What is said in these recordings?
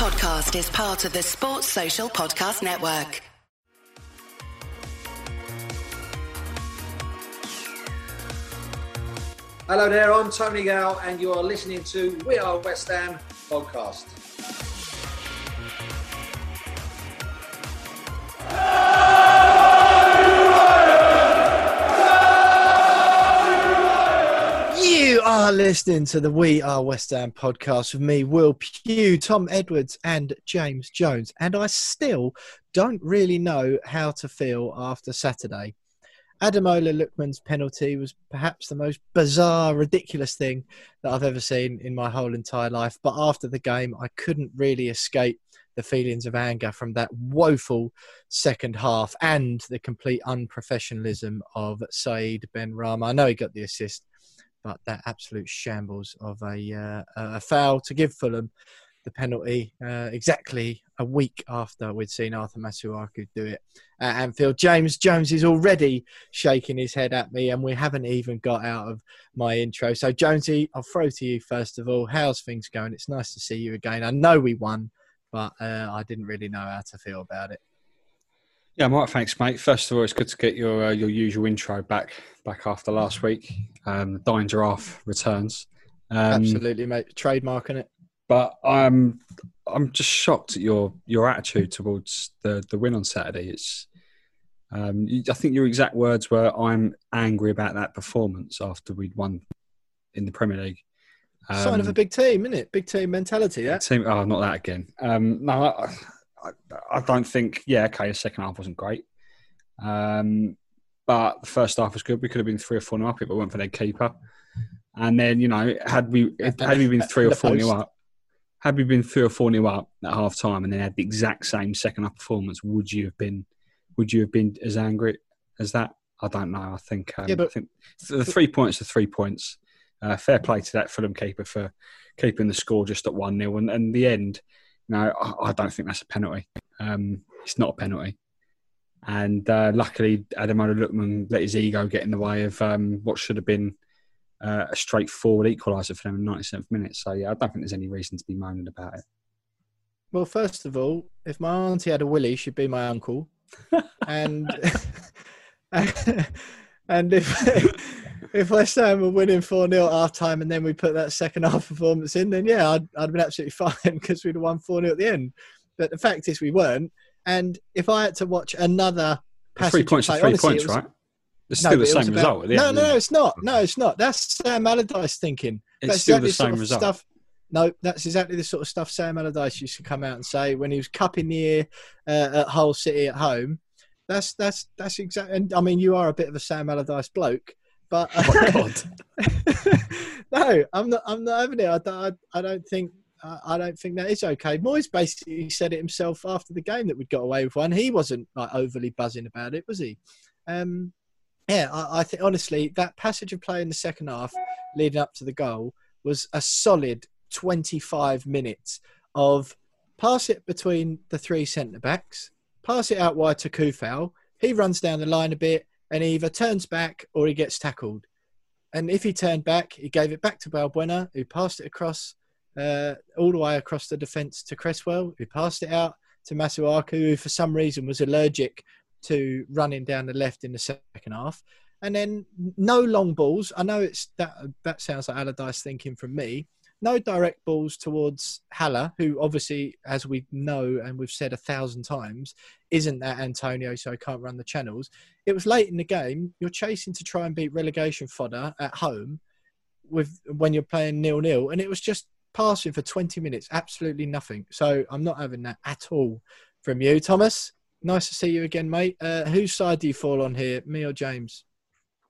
podcast is part of the Sports Social Podcast Network. Hello there, I'm Tony Gale, and you are listening to We Are West Ham podcast. Are listening to the We Are West Ham podcast with me, Will Pugh, Tom Edwards, and James Jones. And I still don't really know how to feel after Saturday. Ademola Lookman's penalty was perhaps the most bizarre, ridiculous thing that I've ever seen in my whole entire life. But after the game, I couldn't really escape the feelings of anger from that woeful second half and the complete unprofessionalism of Said Benrahma. I know he got the assist, but that absolute shambles of a, uh, a foul to give Fulham the penalty uh, exactly a week after we'd seen Arthur Masuaku do it at Anfield. James Jones is already shaking his head at me, and we haven't even got out of my intro. So, Jonesy, I'll throw to you first of all. How's things going? It's nice to see you again. I know we won, but uh, I didn't really know how to feel about it. Yeah, I'm all right, thanks, mate. First of all, it's good to get your uh, your usual intro back back after last week. Um, Dying Giraffe returns. Um, Absolutely, mate. Trademarking it. But I'm I'm just shocked at your your attitude towards the the win on Saturday. It's um, I think your exact words were, "I'm angry about that performance after we'd won in the Premier League." Um, Sign of a big team, isn't it? Big team mentality. Yeah. Team. Oh, not that again. Um, no, I, I, I, don't think. Yeah, okay. The second half wasn't great, um, but the first half was good. We could have been three or four nil up if it weren't for their keeper. And then you know, had we had we been three or four nil up, had we been three or four nil up at half time and then had the exact same second half performance, would you have been would you have been as angry as that? I don't know. I think, um, yeah, but, I think the three points are three points. Uh, fair play to that Fulham keeper for keeping the score just at one 0 and, and the end. Know, I, I, don't think that's a penalty. Um, it's not a penalty. And uh, luckily, Ademola Lookman let his ego get in the way of um, what should have been uh, a straightforward equaliser for them in the 97th minute. So, yeah, I don't think there's any reason to be moaning about it. Well, first of all, if my auntie had a willy, she'd be my uncle. and and if if West Ham were winning 4 0 at half time and then we put that second half performance in, then yeah, I'd, I'd have been absolutely fine because we'd have won 4 0 at the end. But the fact is, we weren't. And if I had to watch another passage, three points, play, three honestly, points, was, right? It's still no, the same about, result. no, end, no, no, it's not. No, it's not. That's Sam Allardyce thinking. It's that's still the same result. Stuff, no, that's exactly the sort of stuff Sam Allardyce used to come out and say when he was cupping the ear uh, at Hull City at home. That's that's that's exactly. And I mean, you are a bit of a Sam Allardyce bloke, but oh no, I'm not. I'm not having it. I don't. I don't think. I don't think that is okay. Moyes basically said it himself after the game that we'd got away with one. He wasn't like overly buzzing about it, was he? Um, yeah, I, I think honestly that passage of play in the second half leading up to the goal was a solid 25 minutes of pass it between the three centre backs, pass it out wide to Coufal. He runs down the line a bit and he either turns back or he gets tackled. And if he turned back, he gave it back to Balbuena, who passed it across uh, all the way across the defence to Cresswell, who passed it out to Masuaku, who for some reason was allergic to running down the left in the second half. And then no long balls. I know it's that that sounds like Allardyce thinking from me, no direct balls towards Haller, who obviously, as we know and we've said a thousand times, isn't that Antonio, so he can't run the channels. It was late in the game. You're chasing to try and beat relegation fodder at home with when you're playing nil nil, and it was just passing for 20 minutes, absolutely nothing. So I'm not having that at all from you, Thomas. Nice to see you again, mate. Uh, whose side do you fall on here, me or James?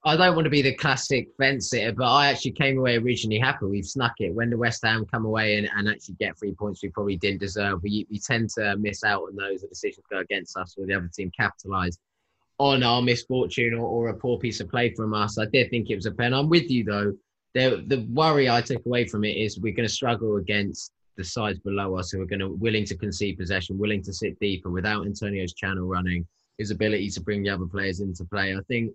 I don't want to be the classic fence sitter, but I actually came away originally happy. We've snuck it. When the West Ham come away and, and actually get three points we probably didn't deserve, we, we tend to miss out on those. The decisions go against us or the other team capitalise on our misfortune or, or, a poor piece of play from us. I did think it was a pen. I'm with you, though. The, the worry I took away from it is we're going to struggle against the sides below us who are going to willing to concede possession, willing to sit deeper without Antonio's channel running, his ability to bring the other players into play. I think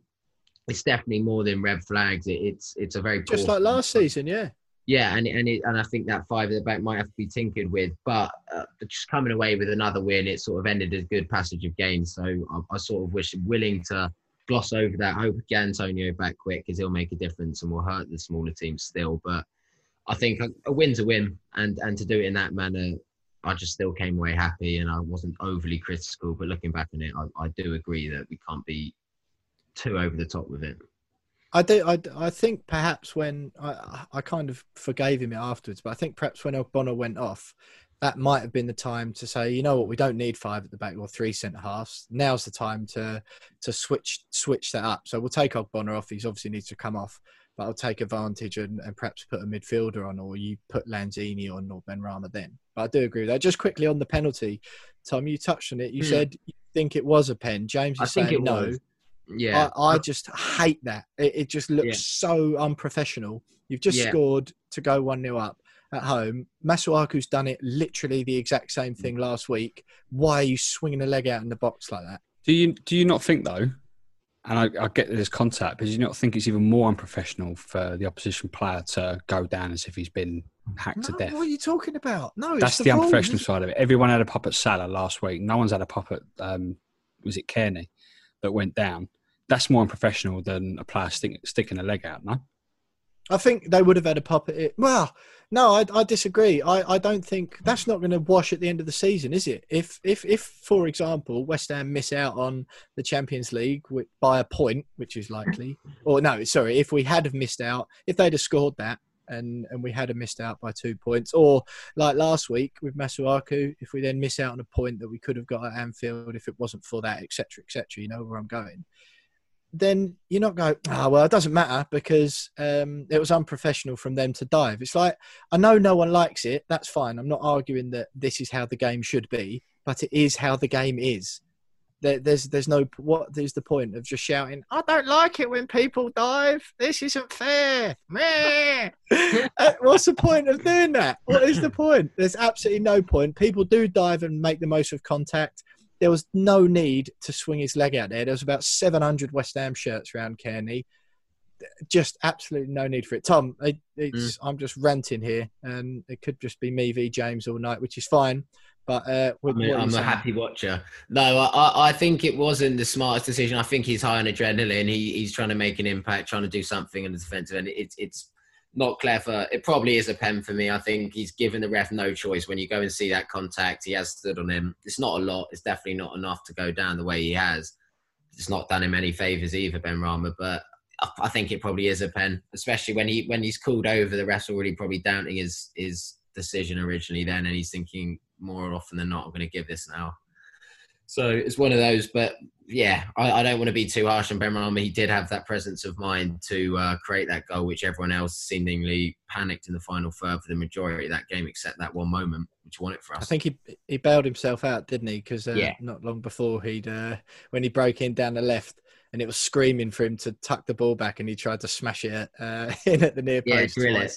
it's definitely more than red flags. It, it's it's a very just like last season, yeah. Yeah, and and it, and I think that five at the back might have to be tinkered with, but uh, just coming away with another win, it sort of ended a good passage of games. So I, I sort of wish willing to gloss over that. Hope get Antonio back quick because he'll make a difference and will hurt the smaller teams still. But I think a, a win's a win, and and to do it in that manner, I just still came away happy, and I wasn't overly critical. But looking back on it, I, I do agree that we can't be too over the top with it. I do. I, I think perhaps when I, I kind of forgave him it afterwards, but I think perhaps when Ogbonna went off, that might have been the time to say, you know what, we don't need five at the back or three centre halves. Now's the time to to switch switch that up. So we'll take Ogbonna off. He's obviously needs to come off, but I'll take advantage and, and perhaps put a midfielder on, or you put Lanzini on or Benrahma then. But I do agree with that. Just quickly on the penalty, Tom, you touched on it. You mm. said you think it was a pen. James is saying no. Was. Yeah, I, I, just hate that. It, it just looks yeah. so unprofessional. You've just yeah. scored to go one 0 up at home. Masuaku's done it literally the exact same mm. thing last week. Why are you swinging a leg out in the box like that? Do you do you not think though? And I, I get this contact, but do you not think it's even more unprofessional for the opposition player to go down as if he's been hacked no, to death? What are you talking about? No, that's the, the unprofessional side of it. Everyone had a pop at Salah last week. No one's had a pop at um, was it Cairney that went down that's more unprofessional than a player stick, sticking a leg out, no? I think they would have had a it. Well, no, I, I disagree. I, I don't think that's not going to wash at the end of the season, is it? If if if for example West Ham miss out on the Champions League by a point, which is likely, or no, sorry, if we had have missed out, if they'd have scored that and and we had have missed out by two points, or like last week with Masuaku, if we then miss out on a point that we could have got at Anfield if it wasn't for that, etc., etc. You know where I'm going then you're not going, ah, oh, well, it doesn't matter because um, it was unprofessional from them to dive. It's like, I know no one likes it. That's fine. I'm not arguing that this is how the game should be, but it is how the game is. There, there's, there's no, what is the point of just shouting, I don't like it when people dive. This isn't fair. Uh, what's the point of doing that? What is the point? There's absolutely no point. People do dive and make the most of contact there was no need to swing his leg out there. There was about 700 West Ham shirts around Cairney. Just absolutely no need for it. Tom, it, mm. I'm just ranting here, and it could just be me v James all night, which is fine. But uh, I'm, a, I'm a happy watcher. No, I, I think it wasn't the smartest decision. I think he's high on adrenaline. He, he's trying to make an impact, trying to do something in the defensive end. It's it's not clever. It probably is a pen for me. I think he's given the ref no choice. When you go and see that contact, he has stood on him. It's not a lot. It's definitely not enough to go down the way he has. It's not done him any favors either, Benrahma. But I think it probably is a pen, especially when he when he's called over. The ref's already probably doubting his his decision originally. Then and he's thinking more often than not, I'm going to give this now. So it's one of those, but yeah, I, I don't want to be too harsh on Benrahma. He did have that presence of mind to uh, create that goal, which everyone else seemingly panicked in the final third for the majority of that game, except that one moment, which won it for us. I think he he bailed himself out, didn't he? Because uh, yeah. not long before he'd uh, when he broke in down the left, and it was screaming for him to tuck the ball back, and he tried to smash it uh, in at the near post. Yeah,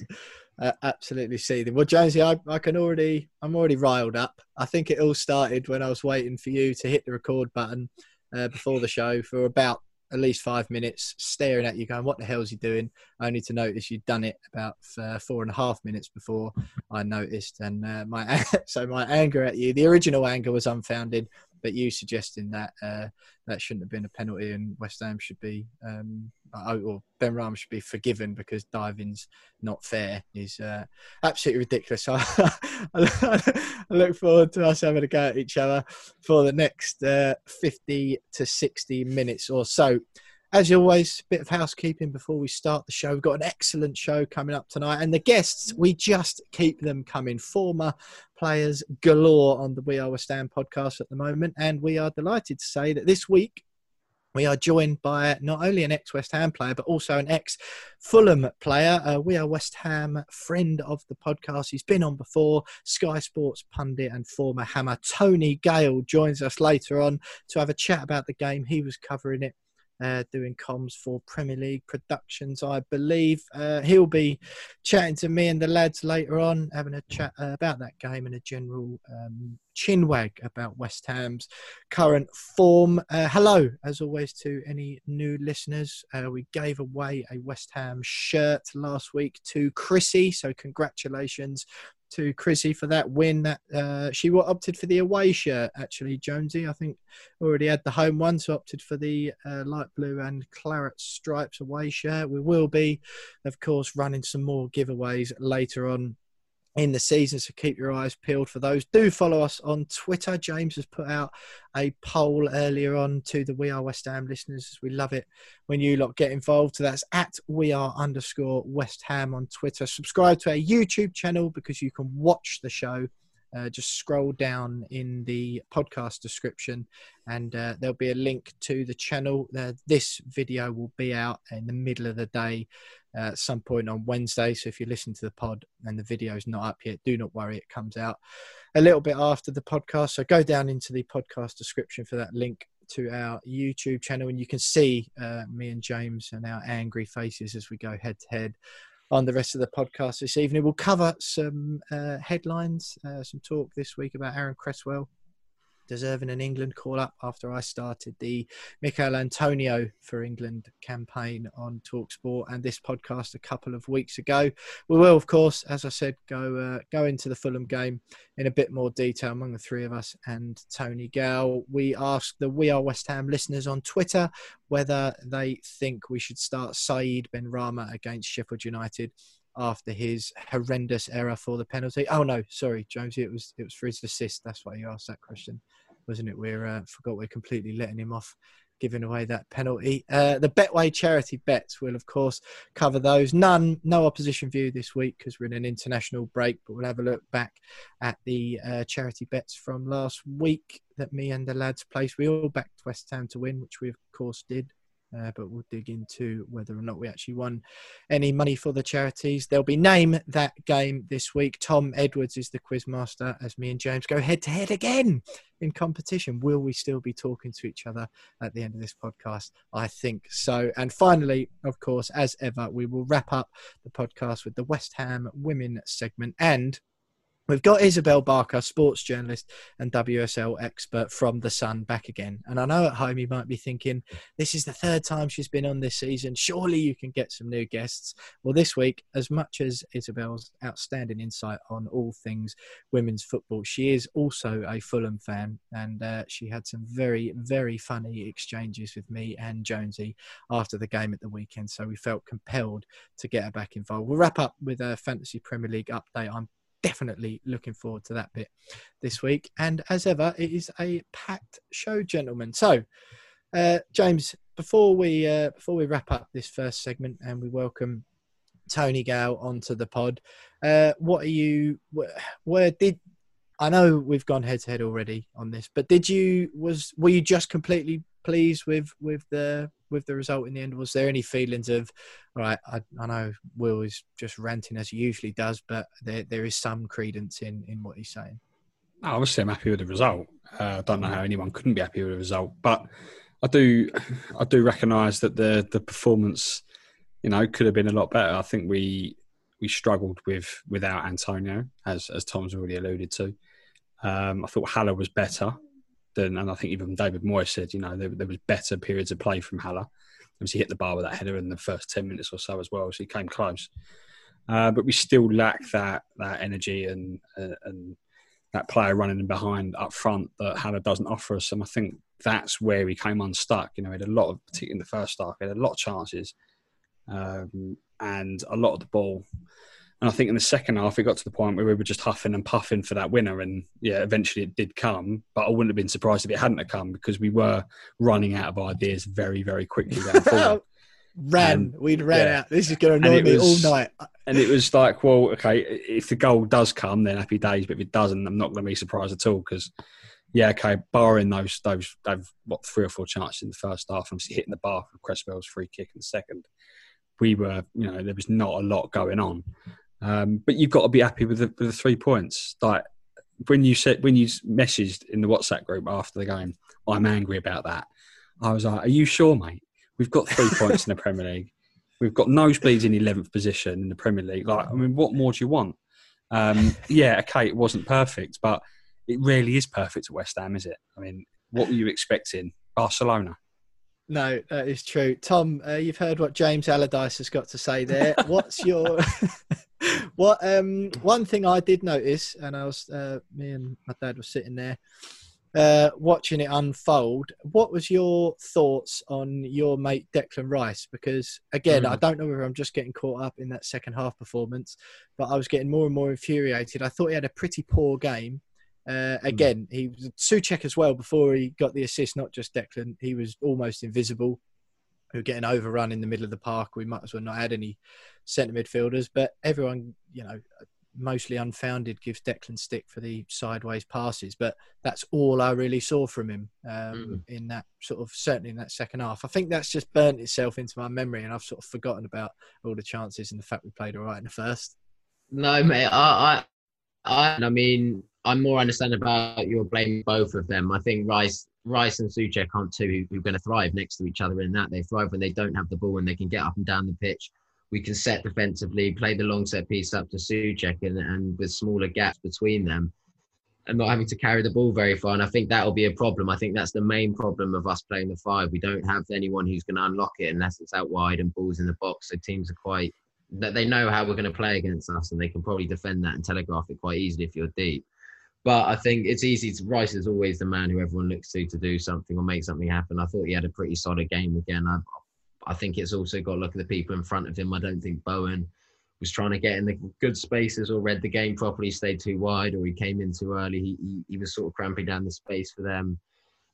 uh, absolutely seething. Well, Jonesy, I, I can already, I'm already riled up. I think it all started when I was waiting for you to hit the record button uh, before the show for about at least five minutes, staring at you, going, "What the hell's he doing?" Only to notice you'd done it about uh, four and a half minutes before I noticed, and uh, my so my anger at you, the original anger was unfounded but you suggesting that uh, that shouldn't have been a penalty and West Ham should be um, or Benrahma should be forgiven because diving's not fair is uh, absolutely ridiculous. I, I, look forward to us having a go at each other for the next uh, 50 to 60 minutes or so as always, a bit of housekeeping before we start the show. We've got an excellent show coming up tonight, and the guests we just keep them coming. Former players galore on the We Are West Ham podcast at the moment, and we are delighted to say that this week we are joined by not only an ex West Ham player, but also an ex Fulham player. Uh, we are West Ham friend of the podcast. He's been on before. Sky Sports pundit and former Hammer Tony Gale joins us later on to have a chat about the game. He was covering it uh, doing comms for Premier League Productions, I believe. Uh, he'll be chatting to me and the lads later on, having a chat uh, about that game and a general um, chinwag about West Ham's current form. Uh, hello, as always, to any new listeners. Uh, we gave away a West Ham shirt last week to Chrissy, so congratulations to Chrissy for that win. That uh, she opted for the away shirt. Actually, Jonesy, I think already had the home one, so opted for the uh, light blue and claret stripes away shirt. We will be, of course, running some more giveaways later on in the season. So keep your eyes peeled for those. Do follow us on Twitter. James has put out a poll earlier on to the We Are West Ham listeners. We love it when you lot get involved. So that's at We Are underscore West Ham on Twitter. Subscribe to our YouTube channel because you can watch the show uh, just scroll down in the podcast description and uh, there'll be a link to the channel. Uh, this video will be out in the middle of the day uh, at some point on Wednesday. So if you listen to the pod and the video is not up yet, do not worry, it comes out a little bit after the podcast. So go down into the podcast description for that link to our YouTube channel and you can see uh, me and James and our angry faces as we go head to head on the rest of the podcast this evening. We'll cover some uh, headlines, uh, some talk this week about Aaron Cresswell deserving an England call up after I started the Michail Antonio for England campaign on Talksport and this podcast a couple of weeks ago. We will, of course, as I said, go uh, go into the Fulham game in a bit more detail among the three of us and Tony Gale. We asked the We Are West Ham listeners on Twitter whether they think we should start Said Benrahma against Sheffield United after his horrendous error for the penalty. Oh no, sorry, Jonesy, it was it was for his assist. That's why you asked that question, wasn't it? We're uh, forgot we're completely letting him off, giving away that penalty. Uh, the Betway charity bets will of course cover those. None, no opposition view this week because we're in an international break. But we'll have a look back at the uh, charity bets from last week that me and the lads placed. We all backed West Ham to win, which we of course did. Uh, but we'll dig into whether or not we actually won any money for the charities. There'll be name that game this week. Tom Edwards is the quizmaster as me and James go head to head again in competition. Will we still be talking to each other at the end of this podcast? I think so. And finally, of course, as ever, we will wrap up the podcast with the West Ham women segment and We've got Isabelle Barker, sports journalist and WSL expert from The Sun, back again. And I know at home you might be thinking, this is the third time she's been on this season. Surely you can get some new guests. Well, this week, as much as Isabelle's outstanding insight on all things women's football, she is also a Fulham fan. And uh, she had some very, very funny exchanges with me and Jonesy after the game at the weekend. So we felt compelled to get her back involved. We'll wrap up with a Fantasy Premier League update. I'm definitely looking forward to that bit this week. And as ever, it is a packed show, gentlemen. So, uh, James, before we uh, before we wrap up this first segment and we welcome Tony Gale onto the pod, uh, what are you? Where, where did I know we've gone head to head already on this, but did you was were you just completely pleased with with the with the result in the end? Was there any feelings of, all right, I, I know Will is just ranting as he usually does, but there there is some credence in in what he's saying. Obviously, I'm happy with the result. Uh, I don't know how anyone couldn't be happy with the result, but I do I do recognise that the the performance, you know, could have been a lot better. I think we we struggled with without Antonio, as as Tom's already alluded to. Um, I thought Haller was better than, and I think even David Moyes said, you know, there, there was better periods of play from Haller. Obviously, he hit the bar with that header in the first ten minutes or so as well, so he came close. Uh, but we still lack that that energy and uh, and that player running in behind up front that Haller doesn't offer us. And I think that's where we came unstuck. You know, we had a lot of, particularly in the first half, we had a lot of chances um, and a lot of the ball and I think in the second half, it got to the point where we were just huffing and puffing for that winner. And yeah, eventually it did come. But I wouldn't have been surprised if it hadn't have come because we were running out of ideas very, very quickly ran. We'd ran yeah. out. This is going to annoy me was, all night. And it was like, well, okay, if the goal does come, then happy days. But if it doesn't, I'm not going to be surprised at all because, yeah, okay, barring those, those, they've what three or four chances in the first half, obviously hitting the bar for Cresswell's free kick in the second. We were, you know, there was not a lot going on. Um, but you've got to be happy with the, with the three points. Like when you said when you messaged in the WhatsApp group after the game, I'm angry about that. I was like, "Are you sure, mate? We've got three points in the Premier League. We've got nosebleeds in eleventh position in the Premier League. Like, I mean, what more do you want? Um, yeah, okay, it wasn't perfect, but it really is perfect at West Ham, is it? I mean, what were you expecting? Barcelona. No, that is true. Tom, uh, you've heard what James Allardyce has got to say there. What's your what? Um, one thing I did notice, and I was uh, me and my dad were sitting there uh, watching it unfold. What was your thoughts on your mate Declan Rice? Because again, Mm. I don't know whether I'm just getting caught up in that second half performance, but I was getting more and more infuriated. I thought he had a pretty poor game. Uh, again, he was Suchek as well before he got the assist, not just Declan. He was almost invisible. We were getting overrun in the middle of the park. We might as well not add any centre midfielders, but everyone, you know, mostly unfounded, gives Declan stick for the sideways passes. But that's all I really saw from him um, in that sort of certainly in that second half. I think that's just burnt itself into my memory, and I've sort of forgotten about all the chances and the fact we played all right in the first. No, mate. I, I, I, I mean, I'm more understanding about you're blaming both of them. I think Rice, Rice and Suchek aren't two who, who are going to thrive next to each other in that. They thrive when they don't have the ball and they can get up and down the pitch. We can set defensively, play the long set piece up to Suchek, and, and with smaller gaps between them, and not having to carry the ball very far. And I think that'll be a problem. I think that's the main problem of us playing the five. We don't have anyone who's going to unlock it unless it's out wide and balls in the box. So teams are quite that they know how we're going to play against us, and they can probably defend that and telegraph it quite easily if you're deep. But I think it's easy. To, Rice is always the man who everyone looks to to do something or make something happen. I thought he had a pretty solid game again. I, I think it's also got to look at the people in front of him. I don't think Bowen was trying to get in the good spaces or read the game properly, stayed too wide, or he came in too early. He, he, he was sort of cramping down the space for them.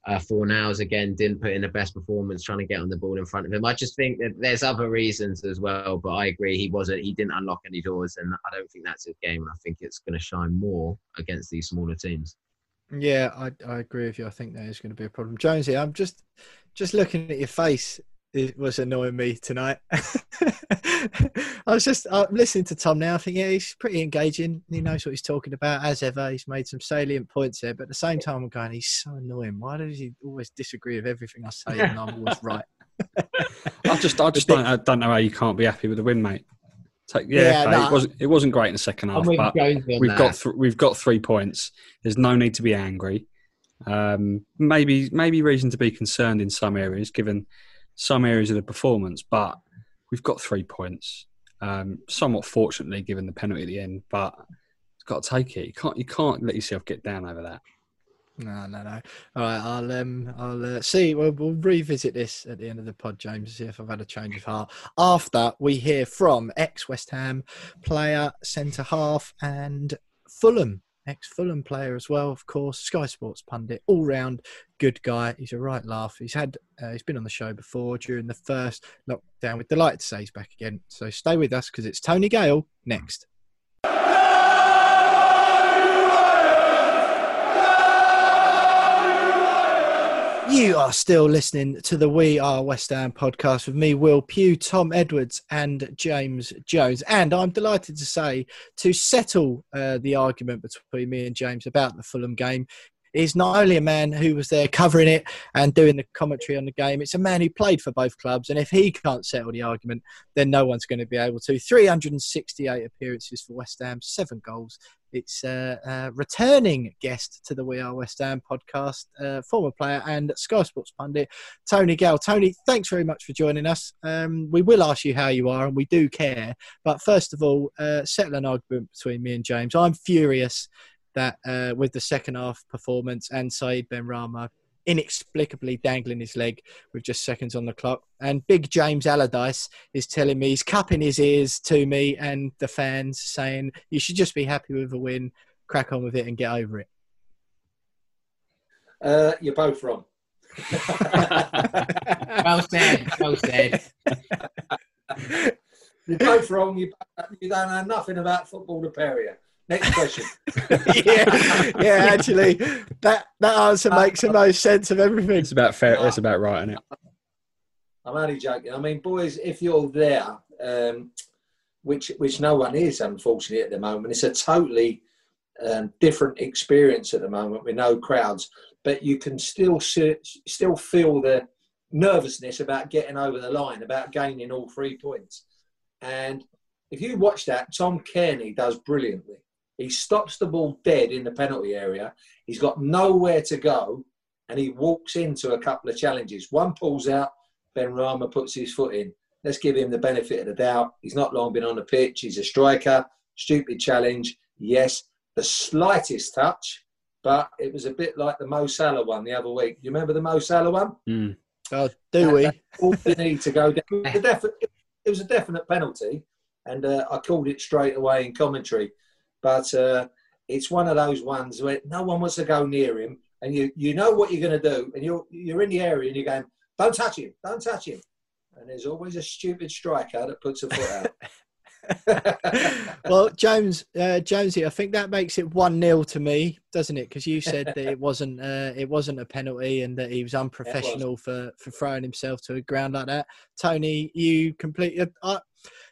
Uh, Fornals again didn't put in the best performance trying to get on the ball in front of him. I just think that there's other reasons as well, but I agree he wasn't he didn't unlock any doors, and I don't think that's his game. And I think it's going to shine more against these smaller teams. Yeah, I, I agree with you. I think that is going to be a problem. Jonesy, I'm just just looking at your face. It was annoying me tonight. I was just I'm listening to Tom now. I think yeah, he's pretty engaging. He knows what he's talking about as ever. He's made some salient points there, but at the same time, I'm going, he's so annoying. Why does he always disagree with everything I say and I'm always right? I just, I just don't, I don't know how you can't be happy with the win, mate. Take, yeah, Yeah, no, it wasn't, it wasn't great in the second half, but we've that. got, th- we've got three points. There's no need to be angry. Um, maybe, maybe reason to be concerned in some areas, given some areas of the performance, but we've got three points. Um, somewhat fortunately, given the penalty at the end, but it's got to take it. You can't, you can't let yourself get down over that. No, no, no. All right, I'll um, I'll uh, see. We'll, we'll revisit this at the end of the pod, James, see if I've had a change of heart. After we hear from ex West Ham player, centre half, and Fulham ex Fulham player as well, of course. Sky Sports pundit, all round good guy. He's a right laugh. He's had uh, he's been on the show before during the first lockdown. We're delighted to say he's back again. So stay with us because it's Tony Gale next. You are still listening to the We Are West Ham podcast with me, Will Pugh, Tom Edwards, and James Jones. And I'm delighted to say, to settle uh, the argument between me and James about the Fulham game, is not only a man who was there covering it and doing the commentary on the game, it's a man who played for both clubs. And if he can't settle the argument, then no one's going to be able to. 368 appearances for West Ham, seven goals. It's a uh, uh, returning guest to the We Are West Ham podcast, uh, former player and Sky Sports pundit, Tony Gale. Tony, thanks very much for joining us. Um, we will ask you how you are, and we do care. But first of all, uh, settle an argument between me and James. I'm furious that uh, with the second half performance and Said Benrahma inexplicably dangling his leg with just seconds on the clock. And big James Allardyce is telling me, he's cupping his ears to me and the fans, saying, you should just be happy with a win, crack on with it and get over it. Uh, you're both wrong. Well said. Well said. You're both wrong. You, you don't know nothing about football to pair you. Next question. yeah, yeah, actually, that, that answer makes the most sense of everything. It's about fair. That's about right, isn't it? I'm only joking. I mean, boys, if you're there, um, which which no one is, unfortunately, at the moment, it's a totally um, different experience at the moment with no crowds. But you can still see, still feel the nervousness about getting over the line, about gaining all three points. And if you watch that, Tom Cairney does brilliantly. He stops the ball dead in the penalty area. He's got nowhere to go, and he walks into a couple of challenges. One pulls out, Benrahma puts his foot in. Let's give him the benefit of the doubt. He's not long been on the pitch. He's a striker. Stupid challenge. Yes, the slightest touch, but it was a bit like the Mo Salah one the other week. You remember the Mo Salah one? Mm. Oh, do we? all you need to go down. It was a definite, it was a definite penalty, and uh, I called it straight away in commentary. But uh, it's one of those ones where no one wants to go near him, and you you know what you're going to do, and you're you're in the area, and you're going, "Don't touch him! Don't touch him!" And there's always a stupid striker that puts a foot out. well, Jones, uh, Jonesy, I think that makes it one 0 to me, doesn't it? Because you said that it wasn't uh, it wasn't a penalty and that he was unprofessional was. for for throwing himself to a ground like that. Tony, you completely uh,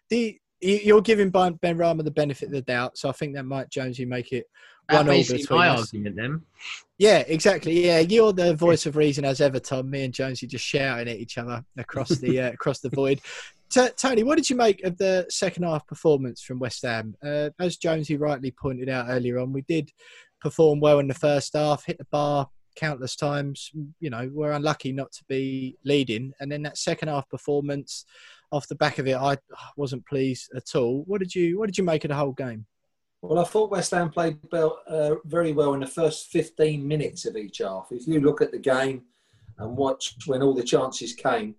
the you're giving Benrahma the benefit of the doubt, so I think that might Jonesy make it one all between my us. argument then. Yeah, exactly. Yeah, you're the voice of reason as ever, Tom. Me and Jonesy just shouting at each other across the uh, across the void. T- Tony, what did you make of the second half performance from West Ham? Uh, as Jonesy rightly pointed out earlier on, we did perform well in the first half, hit the bar countless times. You know, we're unlucky not to be leading, and then that second half performance, off the back of it, I wasn't pleased at all. What did you What did you make of the whole game? Well, I thought West Ham played uh, very well in the first 15 minutes of each half. If you look at the game and watch when all the chances came,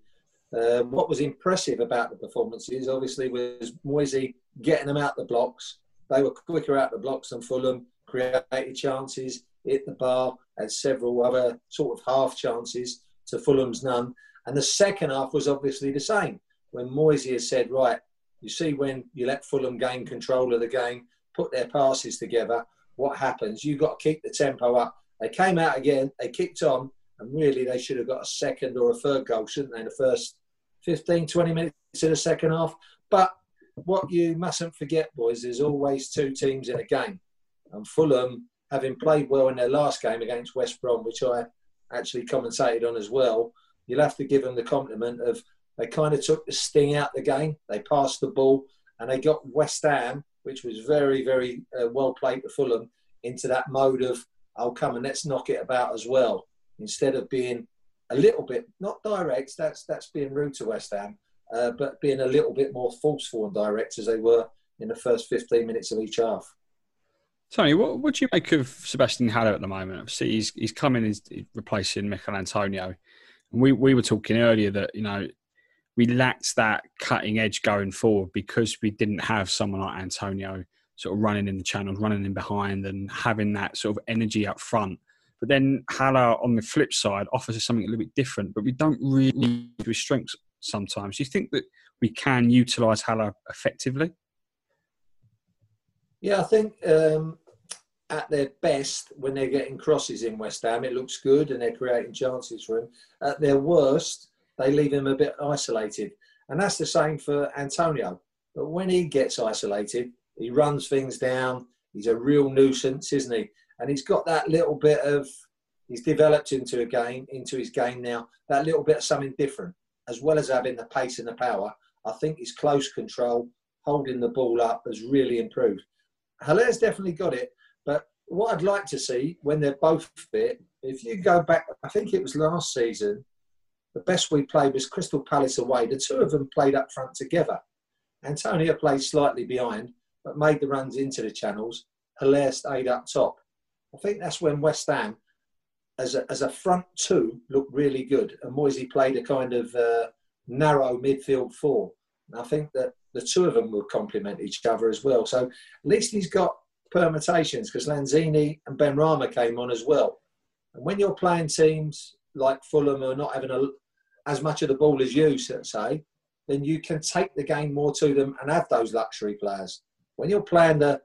uh, what was impressive about the performances, obviously, was Moisey getting them out the blocks. They were quicker out the blocks than Fulham, created chances, hit the bar, had several other sort of half chances to Fulham's none. And the second half was obviously the same. When Moisey has said, right, you see when you let Fulham gain control of the game, put their passes together, what happens? You've got to keep the tempo up. They came out again, they kicked on, and really they should have got a second or a third goal, shouldn't they, in the first 15, 20 minutes in the second half. But what you mustn't forget, boys, there's always two teams in a game. And Fulham, having played well in their last game against West Brom, which I actually commentated on as well, you'll have to give them the compliment of they kind of took the sting out the game. They passed the ball and they got West Ham, which was very, very uh, well played to Fulham, into that mode of, I'll come and let's knock it about as well. Instead of being a little bit, not direct, that's, that's being rude to West Ham, uh, but being a little bit more forceful and direct as they were in the first 15 minutes of each half. Tony, what, what do you make of Sebastian Haller at the moment? Obviously, he's, he's coming, he's replacing Michail Antonio. And we, we were talking earlier that, you know, we lacked that cutting edge going forward because we didn't have someone like Antonio sort of running in the channels, running in behind, and having that sort of energy up front. But then Haller, on the flip side, offers us something a little bit different, but we don't really do his strengths sometimes. Do you think that we can utilise Haller effectively? Yeah, I think um, at their best, when they're getting crosses in West Ham, it looks good and they're creating chances for him. At their worst, they leave him a bit isolated. And that's the same for Antonio. But when he gets isolated, he runs things down. He's a real nuisance, isn't he? And he's got that little bit of, he's developed into a game, into his game now, that little bit of something different. As well as having the pace and the power, I think his close control, holding the ball up, has really improved. Haller's definitely got it, but what I'd like to see when they're both fit, if you go back, I think it was last season, the best we played was Crystal Palace away. The two of them played up front together. Antonio played slightly behind, but made the runs into the channels. Haller stayed up top. I think that's when West Ham, as a, as a front two, looked really good. And Moisey played a kind of uh, narrow midfield four. And I think that the two of them will complement each other as well. So at least he's got permutations because Lanzini and Benrahma came on as well. And when you're playing teams like Fulham who are not having a, as much of the ball as you, say, then you can take the game more to them and have those luxury players. When you're playing the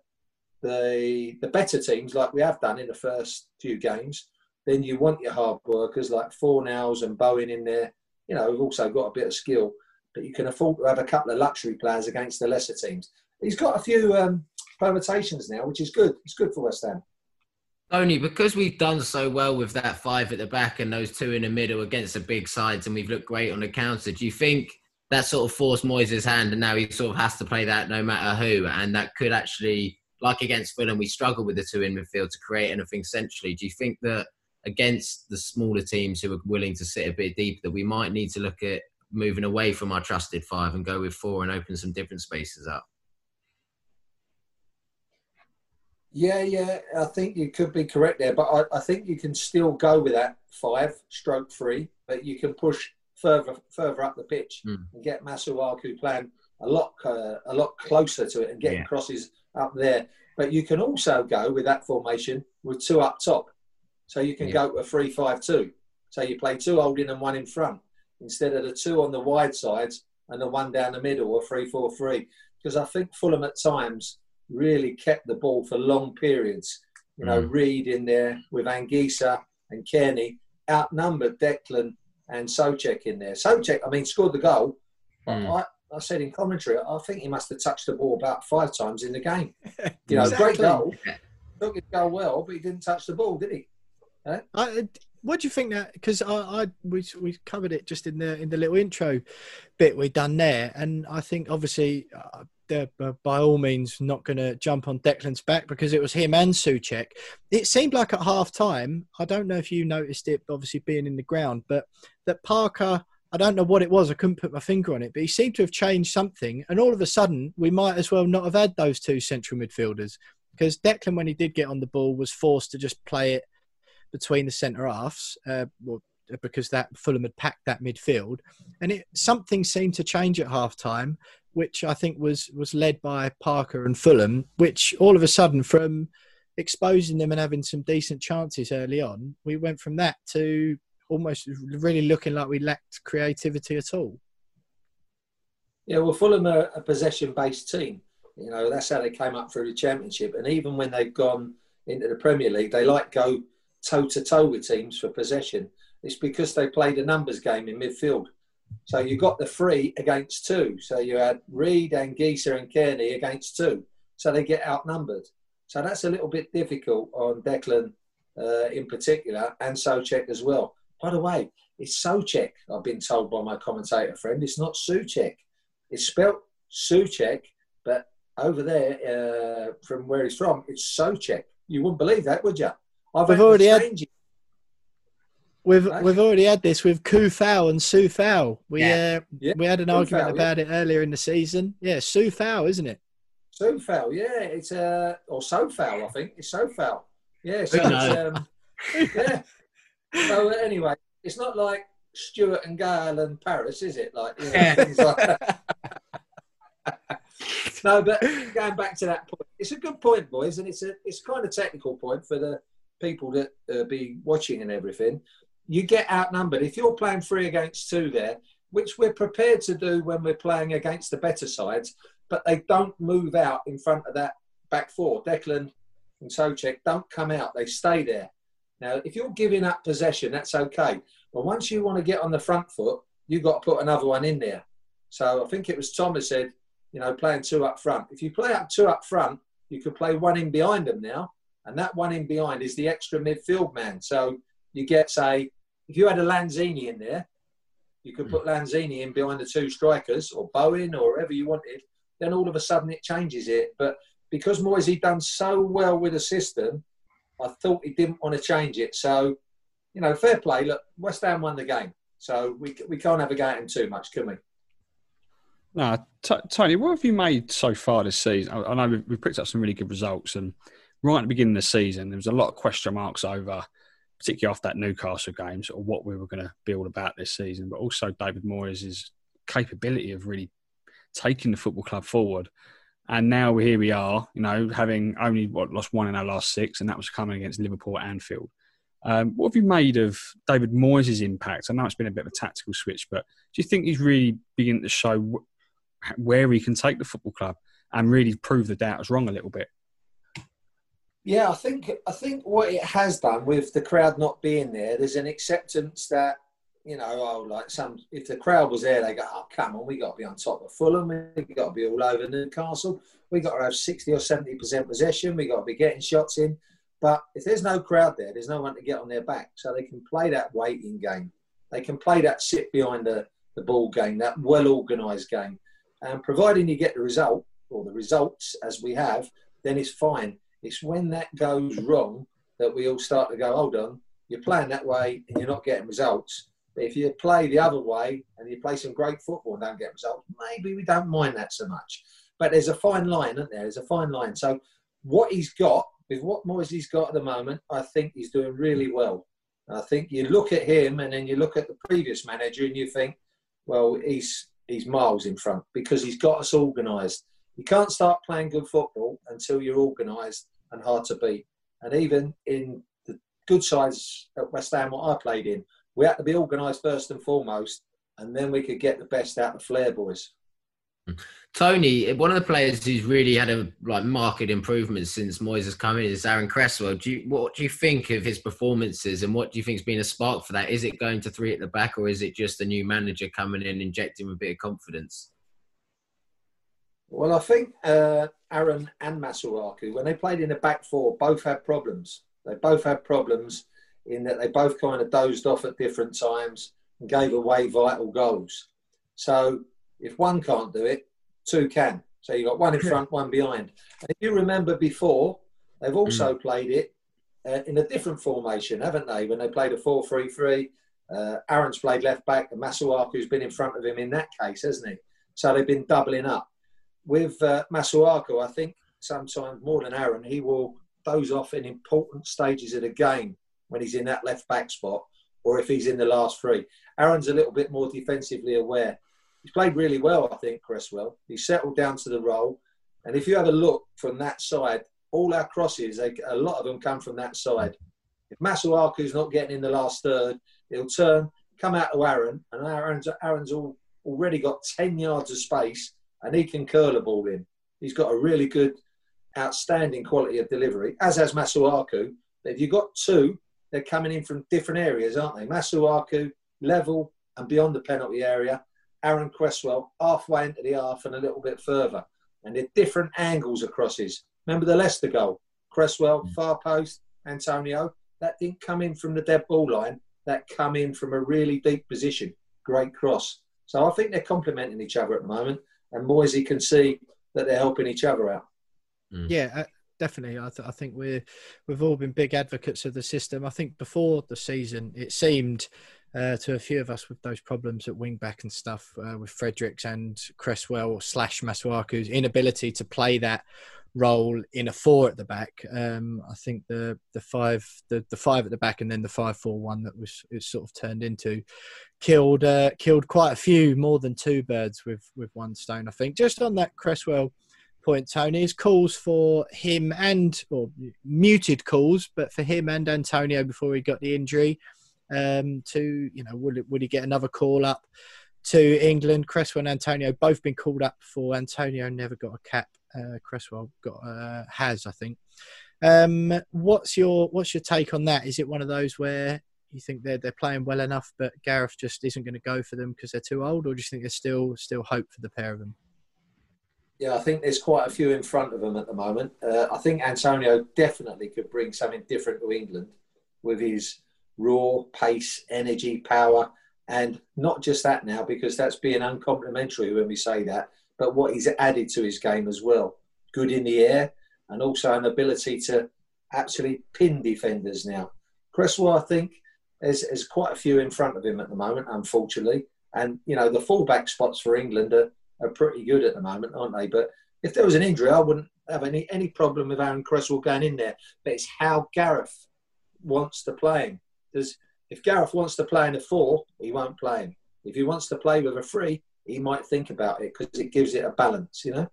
the the better teams like we have done in the first few games, then you want your hard workers like Fornals and Bowen in there. You know, who've also got a bit of skill, but you can afford to have a couple of luxury players against the lesser teams. He's got a few um, permutations now, which is good. It's good for West Ham. Only because we've done so well with that five at the back and those two in the middle against the big sides, and we've looked great on the counter. Do you think that sort of forced Moyes' hand, and now he sort of has to play that no matter who, and that could actually, like against Fulham, we struggle with the two in midfield to create anything centrally. Do you think that against the smaller teams who are willing to sit a bit deeper, that we might need to look at moving away from our trusted five and go with four and open some different spaces up? Yeah, yeah, I think you could be correct there, but I, I think you can still go with that five stroke three, but you can push further further up the pitch Mm. and get Masuaku playing a lot uh, a lot closer to it and getting Yeah. crosses up there. But you can also go with that formation with two up top, so you can Yeah. go to a three-five-two. So you play two holding and one in front instead of the two on the wide sides and the one down the middle, or three-four-three. Because I think Fulham at times really kept the ball for long periods. You know, Mm. Reed in there with Anguissa and Cairney outnumbered Declan and Socek in there. Socek, I mean, scored the goal. Mm. I, I said in commentary, I think he must have touched the ball about five times in the game. You know, Exactly. great goal. Yeah. Took his goal well, but he didn't touch the ball, did he? I, what do you think that? Because I, I we we covered it just in the in the little intro bit we done there, and I think obviously uh, they're uh, by all means not going to jump on Declan's back because it was him and Suchek. It seemed like at half time, I don't know if you noticed it, obviously being in the ground, but that Parker. I don't know what it was. I couldn't put my finger on it, but he seemed to have changed something. And all of a sudden, we might as well not have had those two central midfielders because Declan, when he did get on the ball, was forced to just play it between the centre halves uh, because that Fulham had packed that midfield, and it something seemed to change at half time, which I think was was led by Parker and Fulham, which all of a sudden from exposing them and having some decent chances early on, we went from that to almost really looking like we lacked creativity at all. Yeah, well, Fulham are a possession-based team. You know, that's how they came up through the Championship. And even when they've gone into the Premier League, they like go toe-to-toe with teams for possession. It's because they played a numbers game in midfield. So you got the three against two. So you had Reed and Geeser and Cairney against two. So they get outnumbered. So that's a little bit difficult on Declan uh, in particular and Socek as well. By the way, it's Socek, I've been told by my commentator friend. It's not Suchek. It's spelt Suchek, but over there, uh, from where he's from, it's Socek. You wouldn't believe that, would you? I've We've already had- it. We've Right. we've already had this with Ku Kufau and Su Fao. We Yeah. uh, Yeah. we had an Kufau, argument yeah. about it earlier in the season. Yeah, Su Fao, isn't it? Sofal, yeah, it's uh, or So Sofal, I think it's So Sofal. Yeah, so Who it's, um, yeah. So uh, anyway, it's not like Stewart and Gale and Parris, is it? Like, you know, Yeah. things like no, but going back to that point, it's a good point, boys, and it's a it's kind of technical point for the people that uh, be watching and everything. You get outnumbered if you're playing three against two there, which we're prepared to do when we're playing against the better sides, but they don't move out in front of that back four. Declan and Socek don't come out; they stay there. Now, if you're giving up possession, that's okay. But once you want to get on the front foot, you've got to put another one in there. So I think it was Thomas said, you know, playing two up front. If you play up two up front, you could play one in behind them now. And that one in behind is the extra midfield man. So you get, say, if you had a Lanzini in there, you could put hmm. Lanzini in behind the two strikers or Bowen or whoever you wanted. Then all of a sudden it changes it. But because Moisey done so well with the system, I thought he didn't want to change it. So, you know, fair play. Look, West Ham won the game. So we, we can't have a go at him too much, can we? No, T- Tony, what have you made so far this season? I, I know we've, we've picked up some really good results, and right at the beginning of the season, there was a lot of question marks over, particularly after that Newcastle game, sort of what we were going to all about this season, but also David Moyes' capability of really taking the football club forward. And now here we are, you know, having only what lost one in our last six, and that was coming against Liverpool at Anfield. Um, what have you made of David Moyes' impact? I know it's been a bit of a tactical switch, but do you think he's really beginning to show wh- where he can take the football club and really prove the doubters wrong a little bit? Yeah, I think I think what it has done with the crowd not being there, there's an acceptance that you know, oh, like some if the crowd was there, they go, oh, come on, we got to be on top of Fulham, we got to be all over Newcastle, we got to have sixty or seventy percent possession, we got to be getting shots in. But if there's no crowd there, there's no one to get on their back. So they can play that waiting game. They can play that sit behind the, the ball game, that well organised game. And providing you get the result or the results as we have, then it's fine. It's when that goes wrong that we all start to go, hold on, you're playing that way and you're not getting results. But if you play the other way and you play some great football and don't get results, maybe we don't mind that so much. But there's a fine line, isn't there? There's a fine line. So what he's got, with what Moyes got at the moment, I think he's doing really well. I think you look at him and then you look at the previous manager and you think, well, he's he's miles in front because he's got us organised. You can't start playing good football until you're organised and hard to beat. And even in the good sides at West Ham, what I played in, we had to be organised first and foremost, and then we could get the best out of Flair boys. Hmm. Tony, one of the players who's really had a like market improvement since Moyes has come in is Aaron Cresswell. Do you, what do you think of his performances, and what do you think's been a spark for that? Is it going to three at the back, or is it just a new manager coming in, injecting a bit of confidence? Well, I think uh, Aaron and Masuaku, when they played in the back four, both had problems. They both had problems in that they both kind of dozed off at different times and gave away vital goals. So if one can't do it, two can. So you've got one in front, one behind. And if you remember before, they've also mm. played it uh, in a different formation, haven't they? When they played a 4 3 3, uh, Aaron's played left back, and Masuaku's been in front of him in that case, hasn't he? So they've been doubling up. With uh, Masuaku, I think sometimes more than Aaron, he will doze off in important stages of the game when he's in that left back spot or if he's in the last three. Aaron's a little bit more defensively aware he's played really well, I think, Cresswell. He's settled down to the role. And if you have a look from that side, all our crosses, they, a lot of them come from that side. If Masuaku's not getting in the last third, he'll turn, come out to Aaron, and Aaron's, Aaron's all, already got 10 yards of space and he can curl a ball in. He's got a really good, outstanding quality of delivery, as has Masuaku. But if you've got two, they're coming in from different areas, aren't they? Masuaku, level and beyond the penalty area, Aaron Cresswell halfway into the half and a little bit further. And they're different angles of crosses. Remember the Leicester goal? Cresswell, mm. far post, Antonio. That didn't come in from the dead ball line. That come in from a really deep position. Great cross. So I think they're complementing each other at the moment. And Moisey can see that they're helping each other out. Mm. Yeah, uh, definitely. I, th- I, think we're we've all been big advocates of the system. I think before the season, it seemed uh, to a few of us with those problems at wing back and stuff uh, with Fredericks and Cresswell slash Masuaku's inability to play that role in a four at the back. Um, I think the the five the, the five at the back and then the five four one that was it sort of turned into killed uh, killed quite a few more than two birds with with one stone. I think just on that Cresswell point, Tony, is calls for him and or muted calls, but for him and Antonio before he got the injury um, to you know would would he get another call up to England? Cresswell and Antonio both been called up for. Antonio never got a cap. Uh, Cresswell got uh, has I think. Um, what's your what's your take on that? Is it one of those where you think they're they're playing well enough, but Gareth just isn't going to go for them because they're too old, or do you think there's still still hope for the pair of them? Yeah, I think there's quite a few in front of them at the moment. Uh, I think Antonio definitely could bring something different to England with his raw pace, energy, power, and not just that now because that's being uncomplimentary when we say that, but what he's added to his game as well. Good in the air and also an ability to actually pin defenders now. Cresswell, I think, there's, there's quite a few in front of him at the moment, unfortunately. And, you know, the fullback spots for England are, are pretty good at the moment, aren't they? But if there was an injury, I wouldn't have any, any problem with Aaron Cresswell going in there. But it's how Gareth wants to play him. There's, if Gareth wants to play in a four, he won't play him. If he wants to play with a three, he might think about it because it gives it a balance, you know.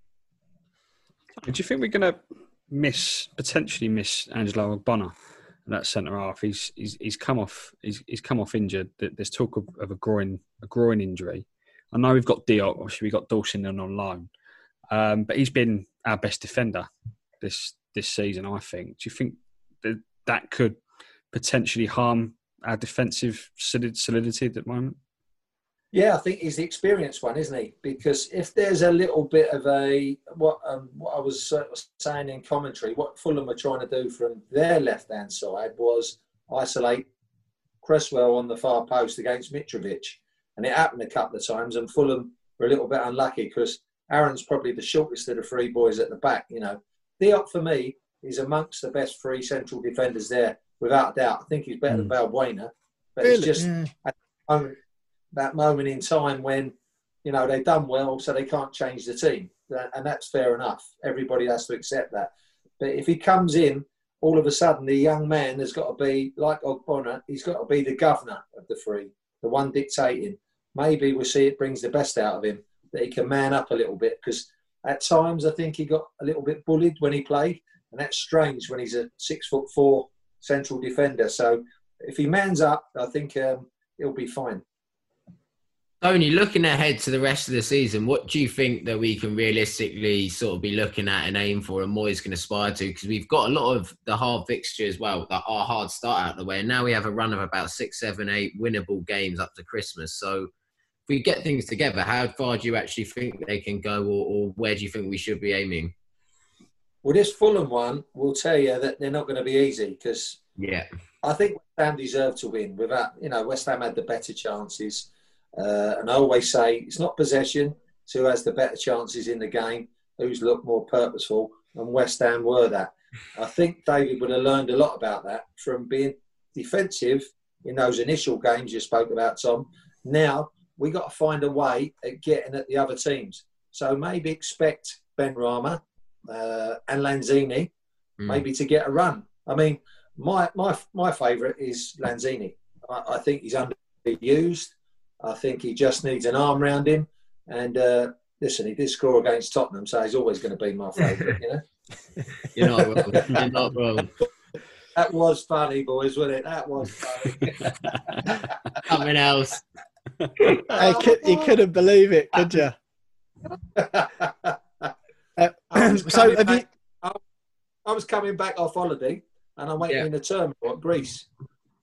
Do you think we're going to miss potentially miss Angelo Ogbonna that centre half? He's, he's he's come off he's, he's come off injured. There's talk of, of a groin a groin injury. I know we've got Diop, obviously we've got Dawson on loan, um, but he's been our best defender this this season. I think. Do you think that that could potentially harm our defensive solidity at the moment? Yeah, I think he's the experienced one, isn't he? Because if there's a little bit of a what um, what I was uh, saying in commentary, what Fulham were trying to do from their left hand side was isolate Cresswell on the far post against Mitrovic, and it happened a couple of times, and Fulham were a little bit unlucky because Aaron's probably the shortest of the three boys at the back. You know, Diop for me is amongst the best three central defenders there, without doubt. I think he's better mm. than Balbuena, but really? it's just yeah. moment, that moment in time when you know they've done well, so they can't change the team, and that's fair enough. Everybody has to accept that. But if he comes in, all of a sudden the young man has got to be like Ogbonna. He's got to be the governor of the three, the one dictating. Maybe we'll see it brings the best out of him that he can man up a little bit because at times I think he got a little bit bullied when he played, and that's strange when he's a six foot four central defender. So if he mans up, I think um, he'll be fine. Tony, looking ahead to the rest of the season, what do you think that we can realistically sort of be looking at and aim for, and Moyes can aspire to? Because we've got a lot of the hard fixtures, well, that are hard start out the way, and now we have a run of about six, seven, eight winnable games up to Christmas. So, if we get things together, how far do you actually think they can go, or, or where do you think we should be aiming? Well, this Fulham one will tell you that they're not going to be easy because yeah, I think West Ham deserve to win. Without you know, West Ham had the better chances. Uh, and I always say it's not possession, it's who has the better chances in the game, who's looked more purposeful, and West Ham were that. I think David would have learned a lot about that from being defensive in those initial games you spoke about, Tom. Now we got to find a way at getting at the other teams. So maybe expect Benrahma uh, and Lanzini mm. maybe to get a run. I mean, my my my favourite is Lanzini. I, I think he's underused. I think he just needs an arm around him. And uh, listen, he did score against Tottenham, so he's always going to be my favourite. You know. You're not wrong. You're not wrong. That was funny, boys, wasn't it? That was funny. Something else. I could, you couldn't believe it, could you? Uh, so have back, you? I, was coming back off holiday, and I'm waiting yeah. in the terminal at Greece,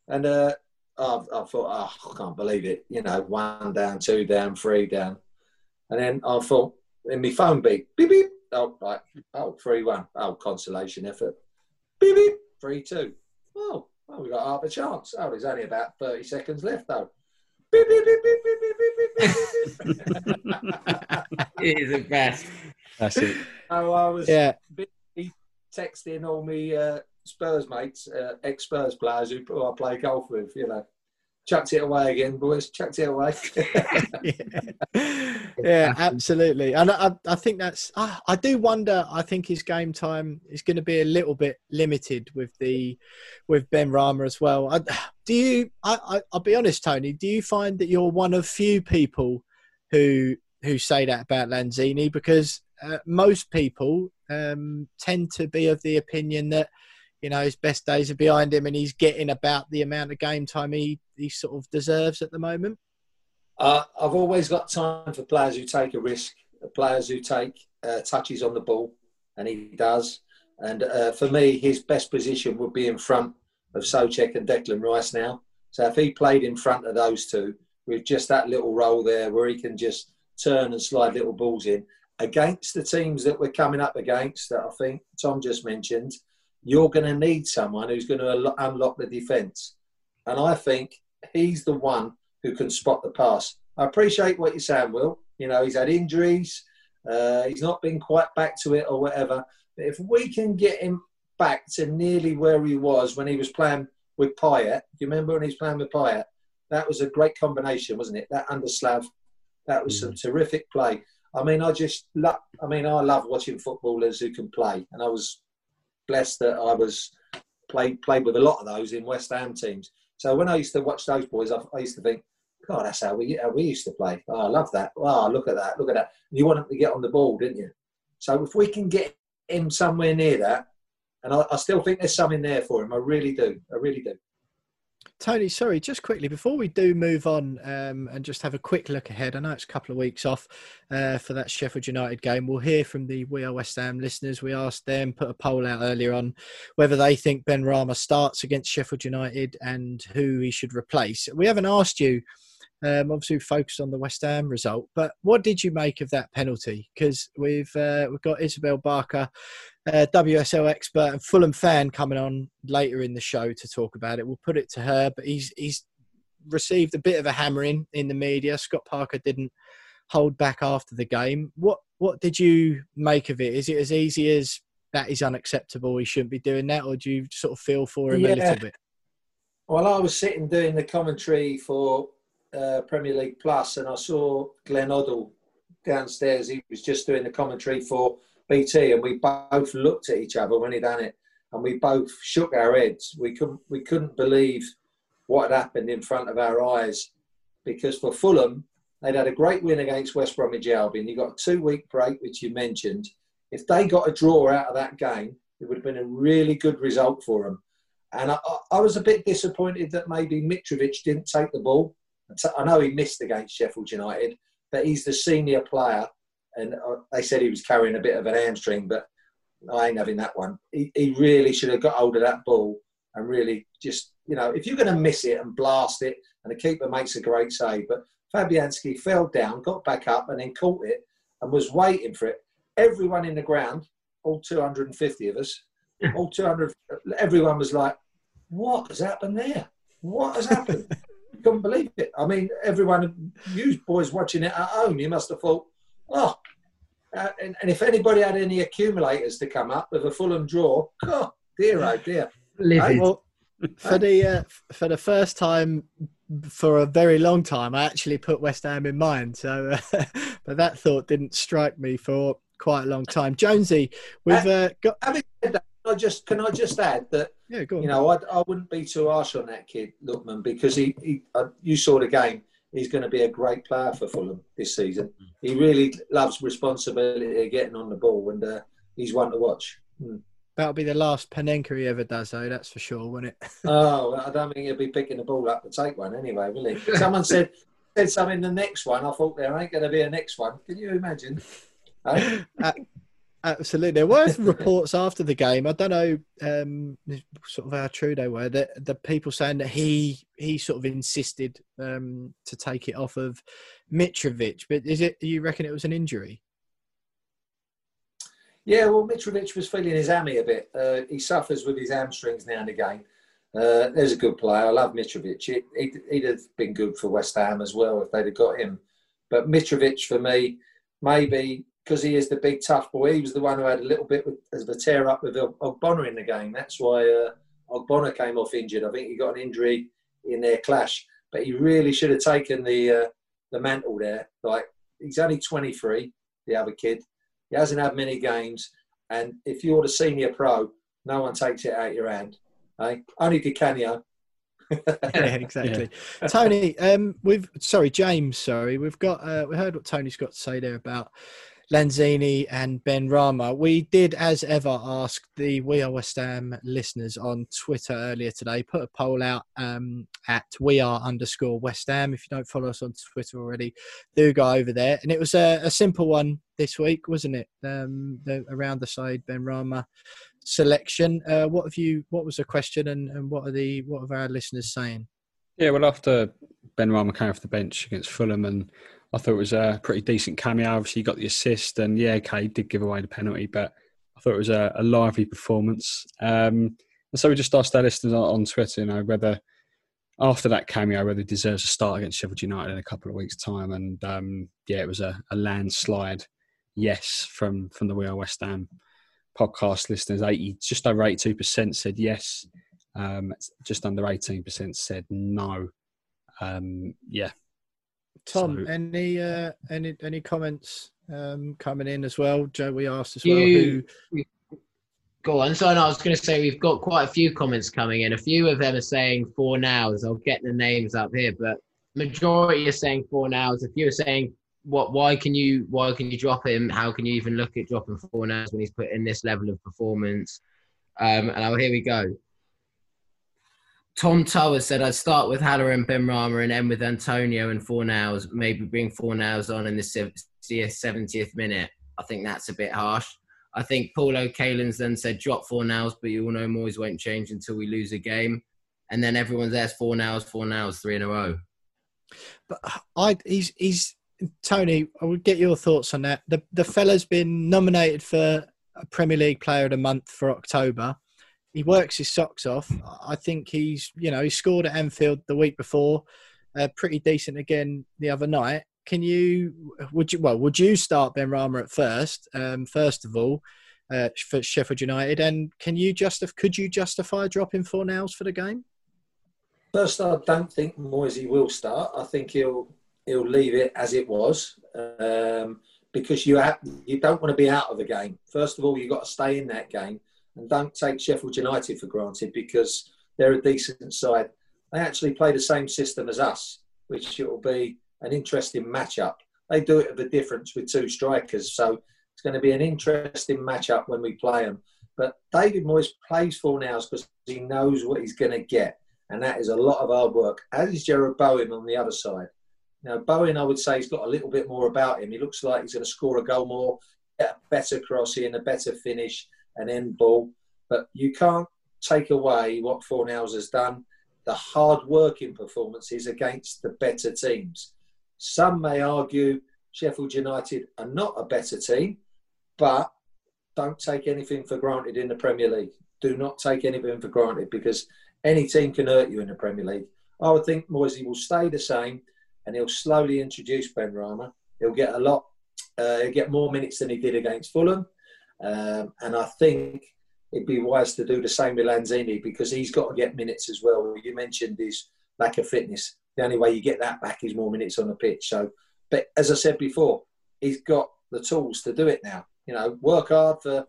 and uh, I, I thought, oh, I can't believe it. You know, one down, two down, three down. And then I thought, in my phone beat, beep, beep. Oh, right. Oh, 3 1. Oh, consolation effort. Beep, beep. 3 2. Oh, well, we got half a chance. Oh, there's only about 30 seconds left, though. Beep, beep, beep, beep, beep, beep, beep, beep, beep. it is the best. That's it. Oh, I was yeah. texting all me uh, Spurs mates, uh, ex Spurs players who, who I play golf with, you know. Chucked it away again, boys. Chucked it away. yeah. yeah. absolutely. And I, I think that's. I, I do wonder. I think his game time is going to be a little bit limited with the, with Benrahma as well. I, do you? I, I'll be honest, Tony. Do you find that you're one of few people who who say that about Lanzini? Because uh, most people um, tend to be of the opinion that you know his best days are behind him and he's getting about the amount of game time he, he sort of deserves at the moment? Uh, I've always got time for players who take a risk, players who take uh, touches on the ball, and he does. And uh, for me, his best position would be in front of Soucek and Declan Rice now. So if he played in front of those two with just that little role there where he can just turn and slide little balls in against the teams that we're coming up against that I think Tom just mentioned, you're going to need someone who's going to unlock the defence. And I think he's the one who can spot the pass. I appreciate what you're saying, Will. You know, he's had injuries, uh, he's not been quite back to it or whatever. But if we can get him back to nearly where he was when he was playing with Payet, do you remember when he was playing with Payet? That was a great combination, wasn't it? That under Slav, that was mm. some terrific play. I mean, I just love, I mean, I love watching footballers who can play. And I was blessed that I was played played with a lot of those in West Ham teams. So when I used to watch those boys, I, I used to think, God, that's how we how we used to play. Oh, I love that. Wow, look at that, look at that. You want him to get on the ball, didn't you? So if we can get him somewhere near that, and I, I still think there's something there for him. I really do. I really do. Tony, sorry, just quickly before we do move on um, and just have a quick look ahead. I know it's a couple of weeks off uh, for that Sheffield United game. We'll hear from the We Are West Ham listeners. We asked them, put a poll out earlier on whether they think Benrahma starts against Sheffield United and who he should replace. We haven't asked you Um, obviously, we focused on the West Ham result, but what did you make of that penalty? Because we've uh, we've got Isabelle Barker, uh, WSL expert and Fulham fan, coming on later in the show to talk about it. We'll put it to her, but he's he's received a bit of a hammering in the media. Scott Parker didn't hold back after the game. What what did you make of it? Is it as easy as that is unacceptable? He shouldn't be doing that, or do you sort of feel for him Yeah. a little bit? Well, I was sitting doing the commentary for uh, Premier League Plus, and I saw Glenn Hoddle downstairs. He was just doing the commentary for BT, and we both looked at each other when he done it, and we both shook our heads. We couldn't we couldn't believe what had happened in front of our eyes, because for Fulham, they'd had a great win against West Bromwich Albion. You got a two week break, which you mentioned. If they got a draw out of that game, it would have been a really good result for them. And I, I- I was a bit disappointed that maybe Mitrovic didn't take the ball. I know he missed against Sheffield United, but he's the senior player. And uh, they said he was carrying a bit of an hamstring, but I ain't having that one. He, he really should have got hold of that ball and really just, you know, if you're going to miss it and blast it, and the keeper makes a great save, but Fabianski fell down, got back up, and then caught it and was waiting for it. Everyone in the ground, all 250 of us, all 200, everyone was like, what has happened there? What has happened? Couldn't believe it. I mean, everyone, you boys watching it at home, you must have thought, oh. Uh, and, and if anybody had any accumulators to come up with a Fulham draw, oh, dear, oh dear. Livid. Well, for the uh, for the first time for a very long time, I actually put West Ham in mind. So, uh, but that thought didn't strike me for quite a long time. Jonesy, we've uh, got Having said that, I just can I just add that yeah, go on. you know I, I wouldn't be too harsh on that kid Lookman because he, he uh, you saw the game. He's going to be a great player for Fulham this season. He really loves responsibility of getting on the ball, and uh, he's one to watch. Hmm. That'll be the last Panenka he ever does, though. That's for sure, won't it? Oh, I don't think he'll be picking the ball up to take one anyway, will he? Someone said said something the next one. I thought there ain't going to be a next one. Can you imagine? Hey? Absolutely. There were reports after the game. I don't know um, sort of how true they were. The, the people saying that he he sort of insisted um, to take it off of Mitrovic. But is it? You reckon it was an injury? Yeah, well, Mitrovic was feeling his hammy a bit. Uh, he suffers with his hamstrings now and again. Uh, there's a good player. I love Mitrovic. He, he'd, he'd have been good for West Ham as well if they'd have got him. But Mitrovic, for me, maybe because he is the big tough boy, he was the one who had a little bit of a tear up with Ogbonna in the game. That's why uh, Ogbonna came off injured. I think he got an injury in their clash. But he really should have taken the uh, the mantle there. Like he's only 23, the other kid. He hasn't had many games, and if you're the senior pro, no one takes it out of your hand. Eh? Only Di Canio. yeah, exactly. Tony, um, we've sorry, James. Sorry, we've got uh, we heard what Tony's got to say there about Lanzini and Benrahma. We did, as ever, ask the We Are West Ham listeners on Twitter earlier today. Put a poll out um, at We Are underscore West Ham. If you don't follow us on Twitter already, do go over there. And it was a, a simple one this week, wasn't it? Um, the, around the side, Benrahma selection. Uh, what have you? What was the question, and, and what are the what are our listeners saying? Yeah, well, after Benrahma came off the bench against Fulham, and I thought it was a pretty decent cameo. Obviously, he got the assist, and yeah, okay, did give away the penalty, but I thought it was a, a lively performance. Um, and so we just asked our listeners on, on Twitter, you know, whether after that cameo, whether he deserves a start against Sheffield United in a couple of weeks' time. And um, yeah, it was a, a landslide yes from from the We Are West Ham podcast listeners. Eighty, just over eighty-two percent said yes. Um, just under eighteen percent said no. Um, yeah, Tom, So- any uh, any any comments um, coming in as well? Joe, we asked as well. You- Who, Go on. So no, I was going to say we've got quite a few comments coming in. A few of them are saying Fornals. I'll get the names up here, but majority are saying Fornals. A few are saying what? Why can you? Why can you drop him? How can you even look at dropping Fornals when he's put in this level of performance? Um, and oh, here we go. Tom Tower said I'd start with Haller and Ben Rama and end with Antonio and Fornals. Maybe bring Fornals on in the 70th minute. I think that's a bit harsh. I think Paulo Kalins then said drop Fornals, but you all know Moyes won't change until we lose a game. And then everyone's there's Fornals, four nows, three in a row. But uh, I, he's he's Tony. I would get your thoughts on that. The the fella's been nominated for a Premier League Player of the Month for October. He works his socks off. I think he's you know he scored at Anfield the week before, uh, pretty decent again the other night. Can you would you well would you start Benrahma at first? Um, first of all. Uh, for Sheffield United, and can you justify? Could you justify dropping Fornals for the game? First, I don't think Moisey will start. I think he'll he'll leave it as it was um, because you have, you don't want to be out of the game. First of all, you've got to stay in that game and don't take Sheffield United for granted because they're a decent side. They actually play the same system as us, which will be an interesting matchup. They do it with a difference with two strikers, so it's going to be an interesting matchup when we play them. But David Moyes plays Fornals because he knows what he's going to get, and that is a lot of hard work. As is Jarrod Bowen on the other side. Now, Bowen, I would say, he's got a little bit more about him. He looks like he's going to score a goal more, get a better cross in, a better finish, an end ball. But you can't take away what Fornals has done, the hard working performances against the better teams. Some may argue Sheffield United are not a better team, but don't take anything for granted in the Premier League. Do not take anything for granted because any team can hurt you in the Premier League. I would think Moisey will stay the same and he'll slowly introduce Benrahma. He'll get a lot, uh, he'll get more minutes than he did against Fulham. Um, and I think it'd be wise to do the same with Lanzini because he's got to get minutes as well. You mentioned his lack of fitness. The only way you get that back is more minutes on the pitch. So, but as I said before, he's got the tools to do it now. You know, work hard for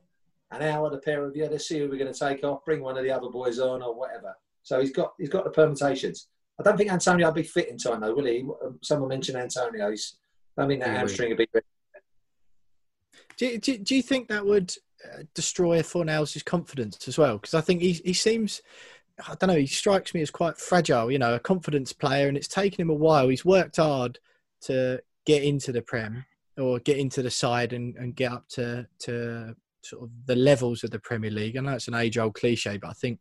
an hour, the pair of you. Let's see who we're going to take off. Bring one of the other boys on or whatever. So he's got he's got the permutations. I don't think Antonio will be fit in time though, will he? Someone mentioned Antonio. He's, I mean, that hamstring will be. Do, do, do you think that would uh, destroy Fornals' confidence as well? Because I think he he seems, I don't know, he strikes me as quite fragile. You know, a confidence player, and it's taken him a while. He's worked hard to get into the prem or get into the side and, and get up to to sort of the levels of the Premier League. I know it's an age old cliche, but I think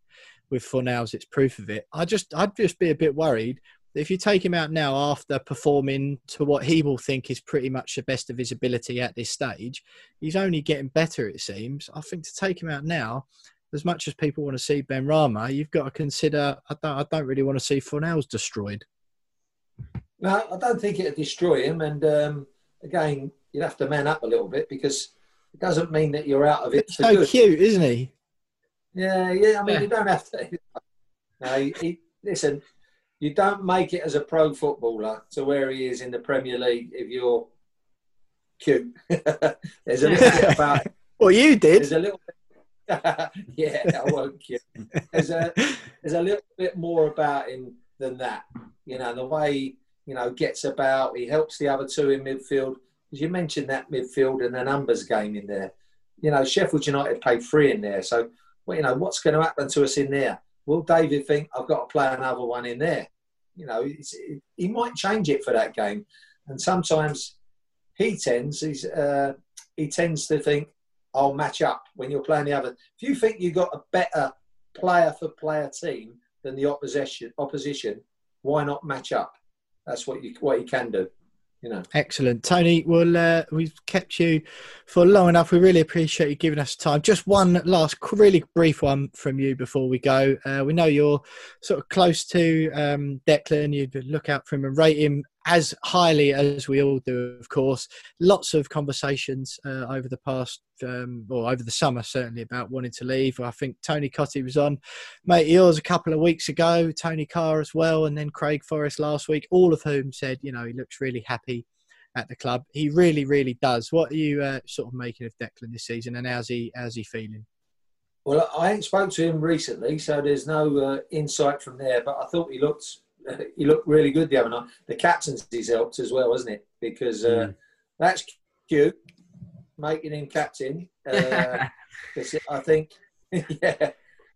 with Fornals, it's proof of it. I just, I'd just be a bit worried if you take him out now after performing to what he will think is pretty much the best of his ability at this stage, he's only getting better, it seems. I think to take him out now, as much as people want to see Benrahma, you've got to consider. I don't, I don't really want to see Fornals destroyed. No, I don't think it'd destroy him. And um, again, you'd have to man up a little bit because it doesn't mean that you're out of it. He's so good. cute, isn't he? Yeah, yeah. I mean, yeah. you don't have to. No, he, listen, you don't make it as a pro footballer to where he is in the Premier League if you're cute. There's a little bit about. Well, you did. There's a little. Bit, yeah, I won't cute. There's a there's a little bit more about him than that. You know, the way he, you know gets about. He helps the other two in midfield. As you mentioned that midfield and the numbers game in there. You know, Sheffield United played three in there, so well, you know, what's going to happen to us in there? Will David think I've got to play another one in there? You know, it, he might change it for that game, and sometimes he tends uh, he tends to think I'll match up when you're playing the other. If you think you've got a better player for player team than the opposition, opposition, why not match up? That's what you what you can do you know. Excellent, Tony. Well, uh, we've kept you for long enough. We really appreciate you giving us time. Just one last, really brief one from you before we go. Uh, we know you're sort of close to um, Declan. You'd look out for him and rate him as highly as we all do, of course. Lots of conversations uh, over the past, um, or over the summer, certainly, about wanting to leave. I think Tony Cottee was on, mate, yours a couple of weeks ago, Tony Carr as well, and then Craig Forrest last week, all of whom said, you know, he looks really happy at the club. He really, really does. What are you uh, sort of making of Declan this season, and how's he, how's he feeling? Well, I ain't spoke to him recently, so there's no uh, insight from there. But I thought he looked he looked really good the other night. The captaincy's helped as well, hasn't it? Because uh, mm. that's cute, making him captain. Uh, I think, yeah.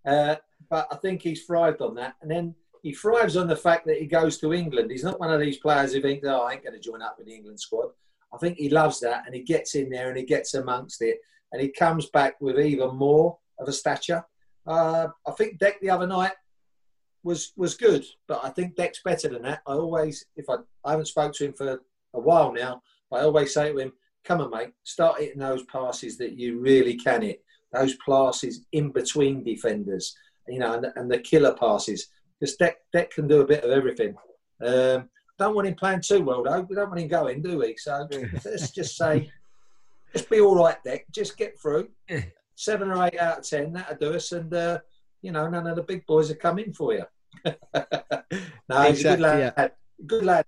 Uh, but I think he's thrived on that. And then he thrives on the fact that he goes to England. He's not one of these players who think, oh, I ain't going to join up with the England squad. I think he loves that and he gets in there and he gets amongst it and he comes back with even more of a stature. Uh, I think Deck the other night was was good, but I think Deck's better than that. I always, if I, I haven't spoke to him for a while now, I always say to him, "Come on, mate, start hitting those passes that you really can hit. Those passes in between defenders, you know, and, and the killer passes. Because Deck Deck can do a bit of everything. Um, don't want him playing too well though. We don't want him going, do we? So let's just say, just be all right, Deck. Just get through. Seven or eight out of ten, that'll do us. And uh, you know, none of the big boys are coming for you. No, he's a good Exactly, lad. yeah. Good lad.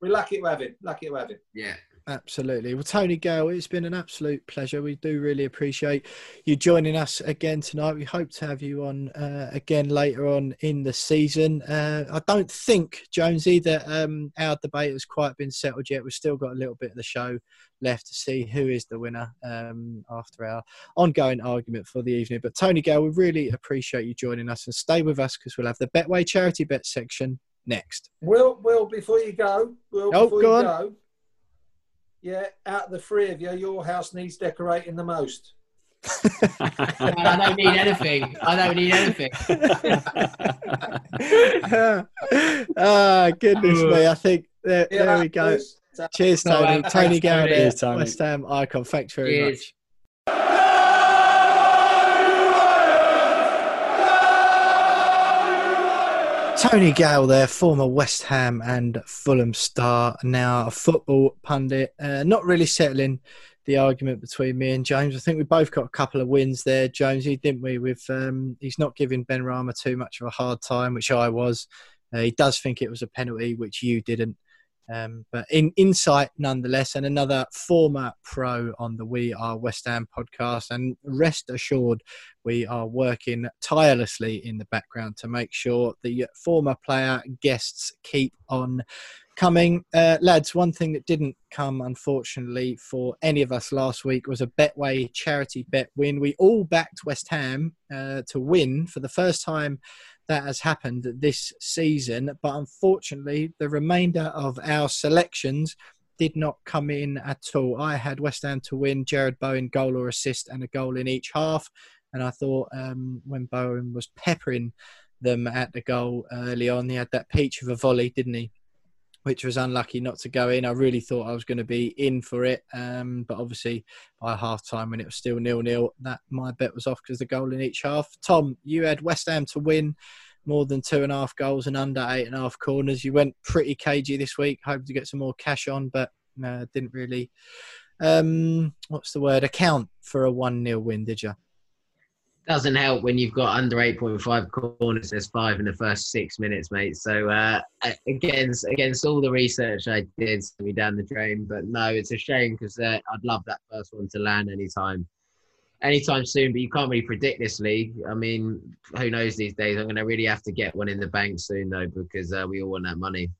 We're lucky to have him. Lucky to have him. Yeah. Absolutely. Well, Tony Gale, it's been an absolute pleasure. We do really appreciate you joining us again tonight. We hope to have you on uh, again later on in the season. Uh, I don't think, Jonesy, that um, our debate has quite been settled yet. We've still got a little bit of the show left to see who is the winner um, after our ongoing argument for the evening. But Tony Gale, we really appreciate you joining us and stay with us because we'll have the Betway charity bet section next. Will, Will, before you go, Oh, before go you on. go, yeah, out of the three of you, your house needs decorating the most. I don't need anything. I don't need anything. ah, goodness me. I think there, Yeah, there we go. Cheers, Tony. uh, Tony thanks, Gale Tony. there, Cheers, Tony. West Ham icon. Thanks very Cheers. much. Tony Gale there, former West Ham and Fulham star, now a football pundit. Uh, not really settling the argument between me and James. I think we both got a couple of wins there, Jonesy, didn't we? With um, he's not giving Benrahma too much of a hard time, which I was. Uh, he does think it was a penalty, which you didn't. Um, but in insight nonetheless, and another former pro on the We Are West Ham podcast. And rest assured, we are working tirelessly in the background to make sure the former player guests keep on coming. Uh, lads, one thing that didn't come, unfortunately, for any of us last week was a Betway charity bet win. We all backed West Ham uh, to win for the first time that has happened this season, but unfortunately, the remainder of our selections did not come in at all. I had West Ham to win, Jarrod Bowen goal or assist, and a goal in each half. And I thought um, when Bowen was peppering them at the goal early on, he had that peach of a volley, didn't he? Which was unlucky not to go in. I really thought I was going to be in for it, um, but obviously by half time when it was still nil nil, that my bet was off because the goal in each half. Tom, you had West Ham to win more than two and a half goals and under eight and a half corners. You went pretty cagey this week, hoping to get some more cash on, but uh, didn't really. Um, what's the word? Account for a one 0 win, did you? Doesn't help when you've got under 8.5 corners. There's five in the first six minutes, mate. So uh, against against all the research I did, me down the drain. But no, it's a shame because uh, I'd love that first one to land anytime, anytime soon. But you can't really predict this league. I mean, who knows these days? I'm going to really have to get one in the bank soon though, because uh, we all want that money.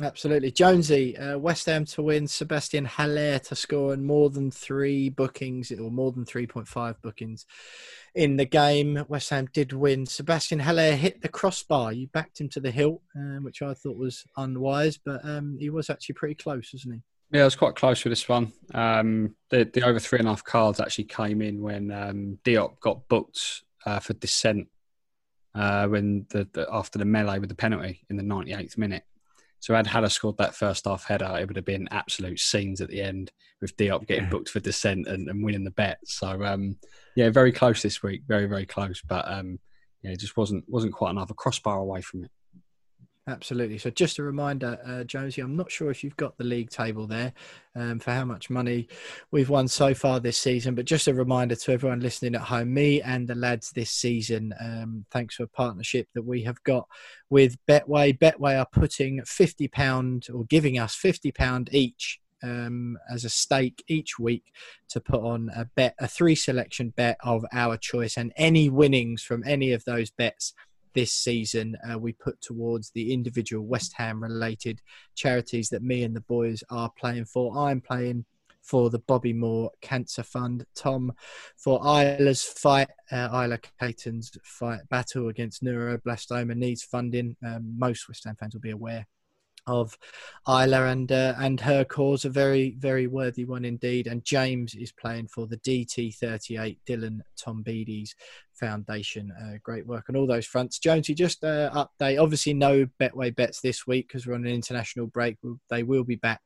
Absolutely. Jonesy, uh, West Ham to win, Sebastian Haller to score, and more than three bookings, or more than 3.5 bookings in the game. West Ham did win. Sebastian Haller hit the crossbar. You backed him to the hilt, um, which I thought was unwise, but um, he was actually pretty close, wasn't he? Yeah, I was quite close with this one. Um, the, the over three and a half cards actually came in when um, Diop got booked uh, for dissent uh, when the, the after the melee with the penalty in the 98th minute. So had Haller scored that first half header, it would have been absolute scenes at the end with Diop getting booked for dissent and, and winning the bet. So um, yeah, very close this week, very very close, but um, yeah, it just wasn't wasn't quite enough a crossbar away from it. Absolutely. So, just a reminder, uh, Jonesy, I'm not sure if you've got the league table there um, for how much money we've won so far this season, but just a reminder to everyone listening at home, me and the lads this season, um, thanks for a partnership that we have got with Betway. Betway are putting £50 or giving us £50 each um, as a stake each week to put on a bet, a three selection bet of our choice, and any winnings from any of those bets this season uh, we put towards the individual West Ham related charities that me and the boys are playing for. I'm playing for the Bobby Moore Cancer Fund, Tom for Isla's fight, uh, Isla Caton's fight battle against neuroblastoma needs funding. Um, most West Ham fans will be aware of Isla and uh, and her cause a very very worthy one indeed. And James is playing for the DT38 Dylan Tombides Foundation. Uh, great work on all those fronts. Jonesy, just uh, update. Obviously, no Betway bets this week because we're on an international break. They will be back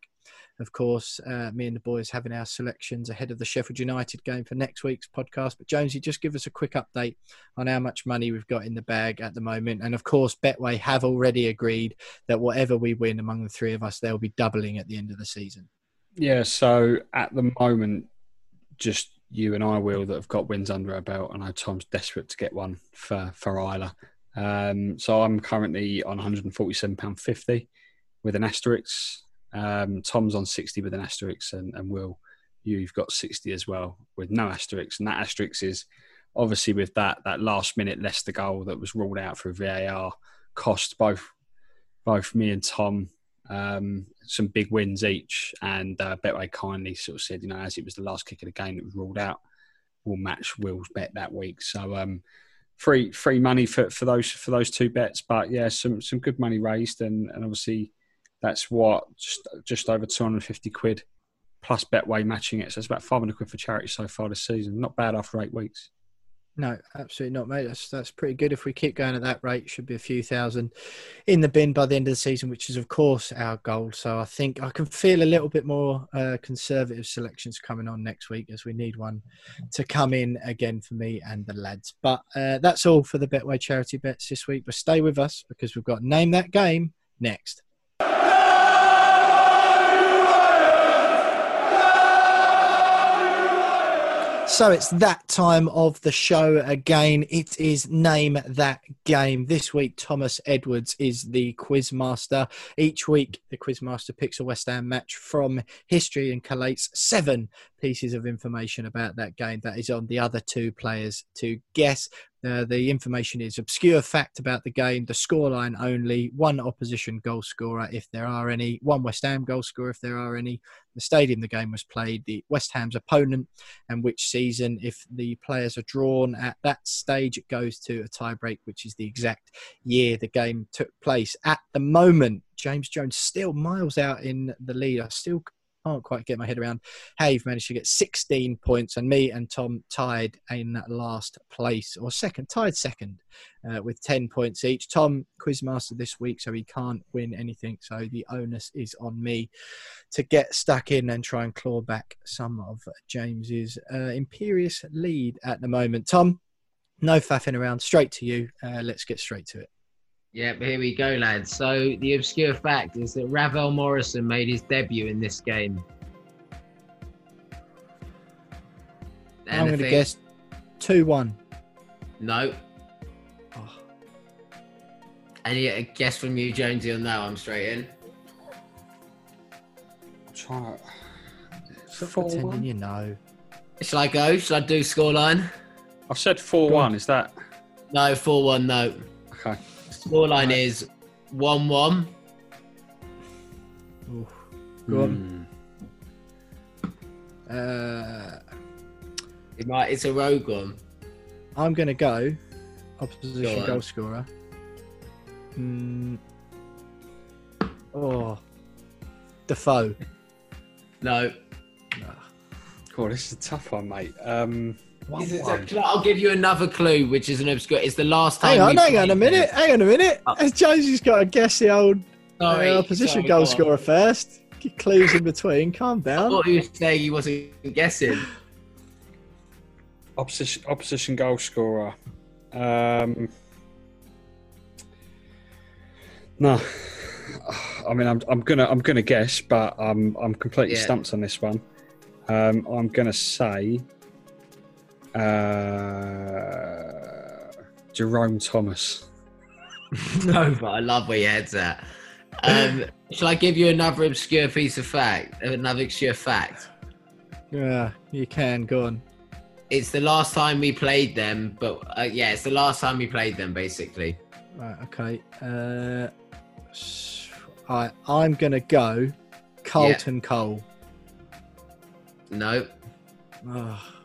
of course, uh, me and the boys having our selections ahead of the Sheffield United game for next week's podcast. But Jonesy, just give us a quick update on how much money we've got in the bag at the moment. And of course, Betway have already agreed that whatever we win among the three of us, they'll be doubling at the end of the season. Yeah, so at the moment, just you and I will that have got wins under our belt. I know Tom's desperate to get one for for Isla. Um, so I'm currently on 147 pound 50 with an asterisk. Um, Tom's on 60 with an asterisk, and, and Will, you've got 60 as well with no asterisk. And that asterisk is obviously with that that last minute Leicester goal that was ruled out for VAR cost both both me and Tom um, some big wins each. And uh, Betway kindly sort of said, you know, as it was the last kick of the game that was ruled out, we'll match Will's bet that week. So um, free free money for, for those for those two bets. But yeah, some some good money raised, and, and obviously that's what just just over 250 quid plus Betway matching it. So it's about 500 quid for charity so far this season. Not bad after eight weeks. No, absolutely not, mate. That's that's pretty good. If we keep going at that rate, should be a few thousand in the bin by the end of the season, which is of course our goal. So I think I can feel a little bit more uh, conservative selections coming on next week, as we need one to come in again for me and the lads. But uh, that's all for the Betway charity bets this week. But stay with us because we've got name that game next. So it's that time of the show again. It is Name That Game. This week, Thomas Edwards is the quizmaster. Each week, the quizmaster picks a West Ham match from history and collates seven pieces of information about that game that is on the other two players to guess. Uh, the information is obscure fact about the game, the scoreline only, one opposition goal scorer if there are any, one West Ham goal scorer if there are any, the stadium the game was played, the West Ham's opponent, and which season. If the players are drawn at that stage, it goes to a tiebreak, which is the exact year the game took place. At the moment, James Jones still miles out in the lead. I still can't quite get my head around how you've managed to get 16 points, and me and Tom tied in last place or second, tied second uh, with 10 points each. Tom, quizmaster this week, so he can't win anything. So the onus is on me to get stuck in and try and claw back some of James's uh, imperious lead at the moment. Tom, no faffing around, straight to you. Uh, let's get straight to it. Yep, here we go, lads. So the obscure fact is that Ravel Morrison made his debut in this game. I'm going to guess 2 1. No. Oh. Any guess from you, Jonesy, on that? I'm straight in. Try Stop Four pretending one? you know. Shall I go? Shall I do scoreline? I've said four one. Is that No, 4 1, no. okay? Scoreline is 1 1. Ooh. Go on. Uh, It might, it's a rogue one. I'm going to go opposition Go on. goal scorer. Mm. Oh. Defoe. No. Cool. This is a tough one, mate. Um, one This is a- one. I'll give you another clue, which is an obscure. It's the last time. Hang on, we hang on a minute. this. Hang on a minute. Oh. Has Josie's got to guess the old uh, opposition sorry, goal scorer first. Get clues in between. Calm I down. thought he was saying he wasn't guessing. Opposition opposition goal scorer. Um, no, I mean I'm I'm gonna I'm gonna guess, but I'm I'm completely Yeah. stumped on this one. Um, I'm gonna say uh, Jerome Thomas. no, but I love where your head's at. Um, shall I give you another obscure piece of fact? Another obscure fact. Yeah, you can. Go on. It's the last time we played them, but uh, yeah, it's the last time we played them, basically. Right, okay. Uh, I'm going to go Carlton Cole. No, Oh, is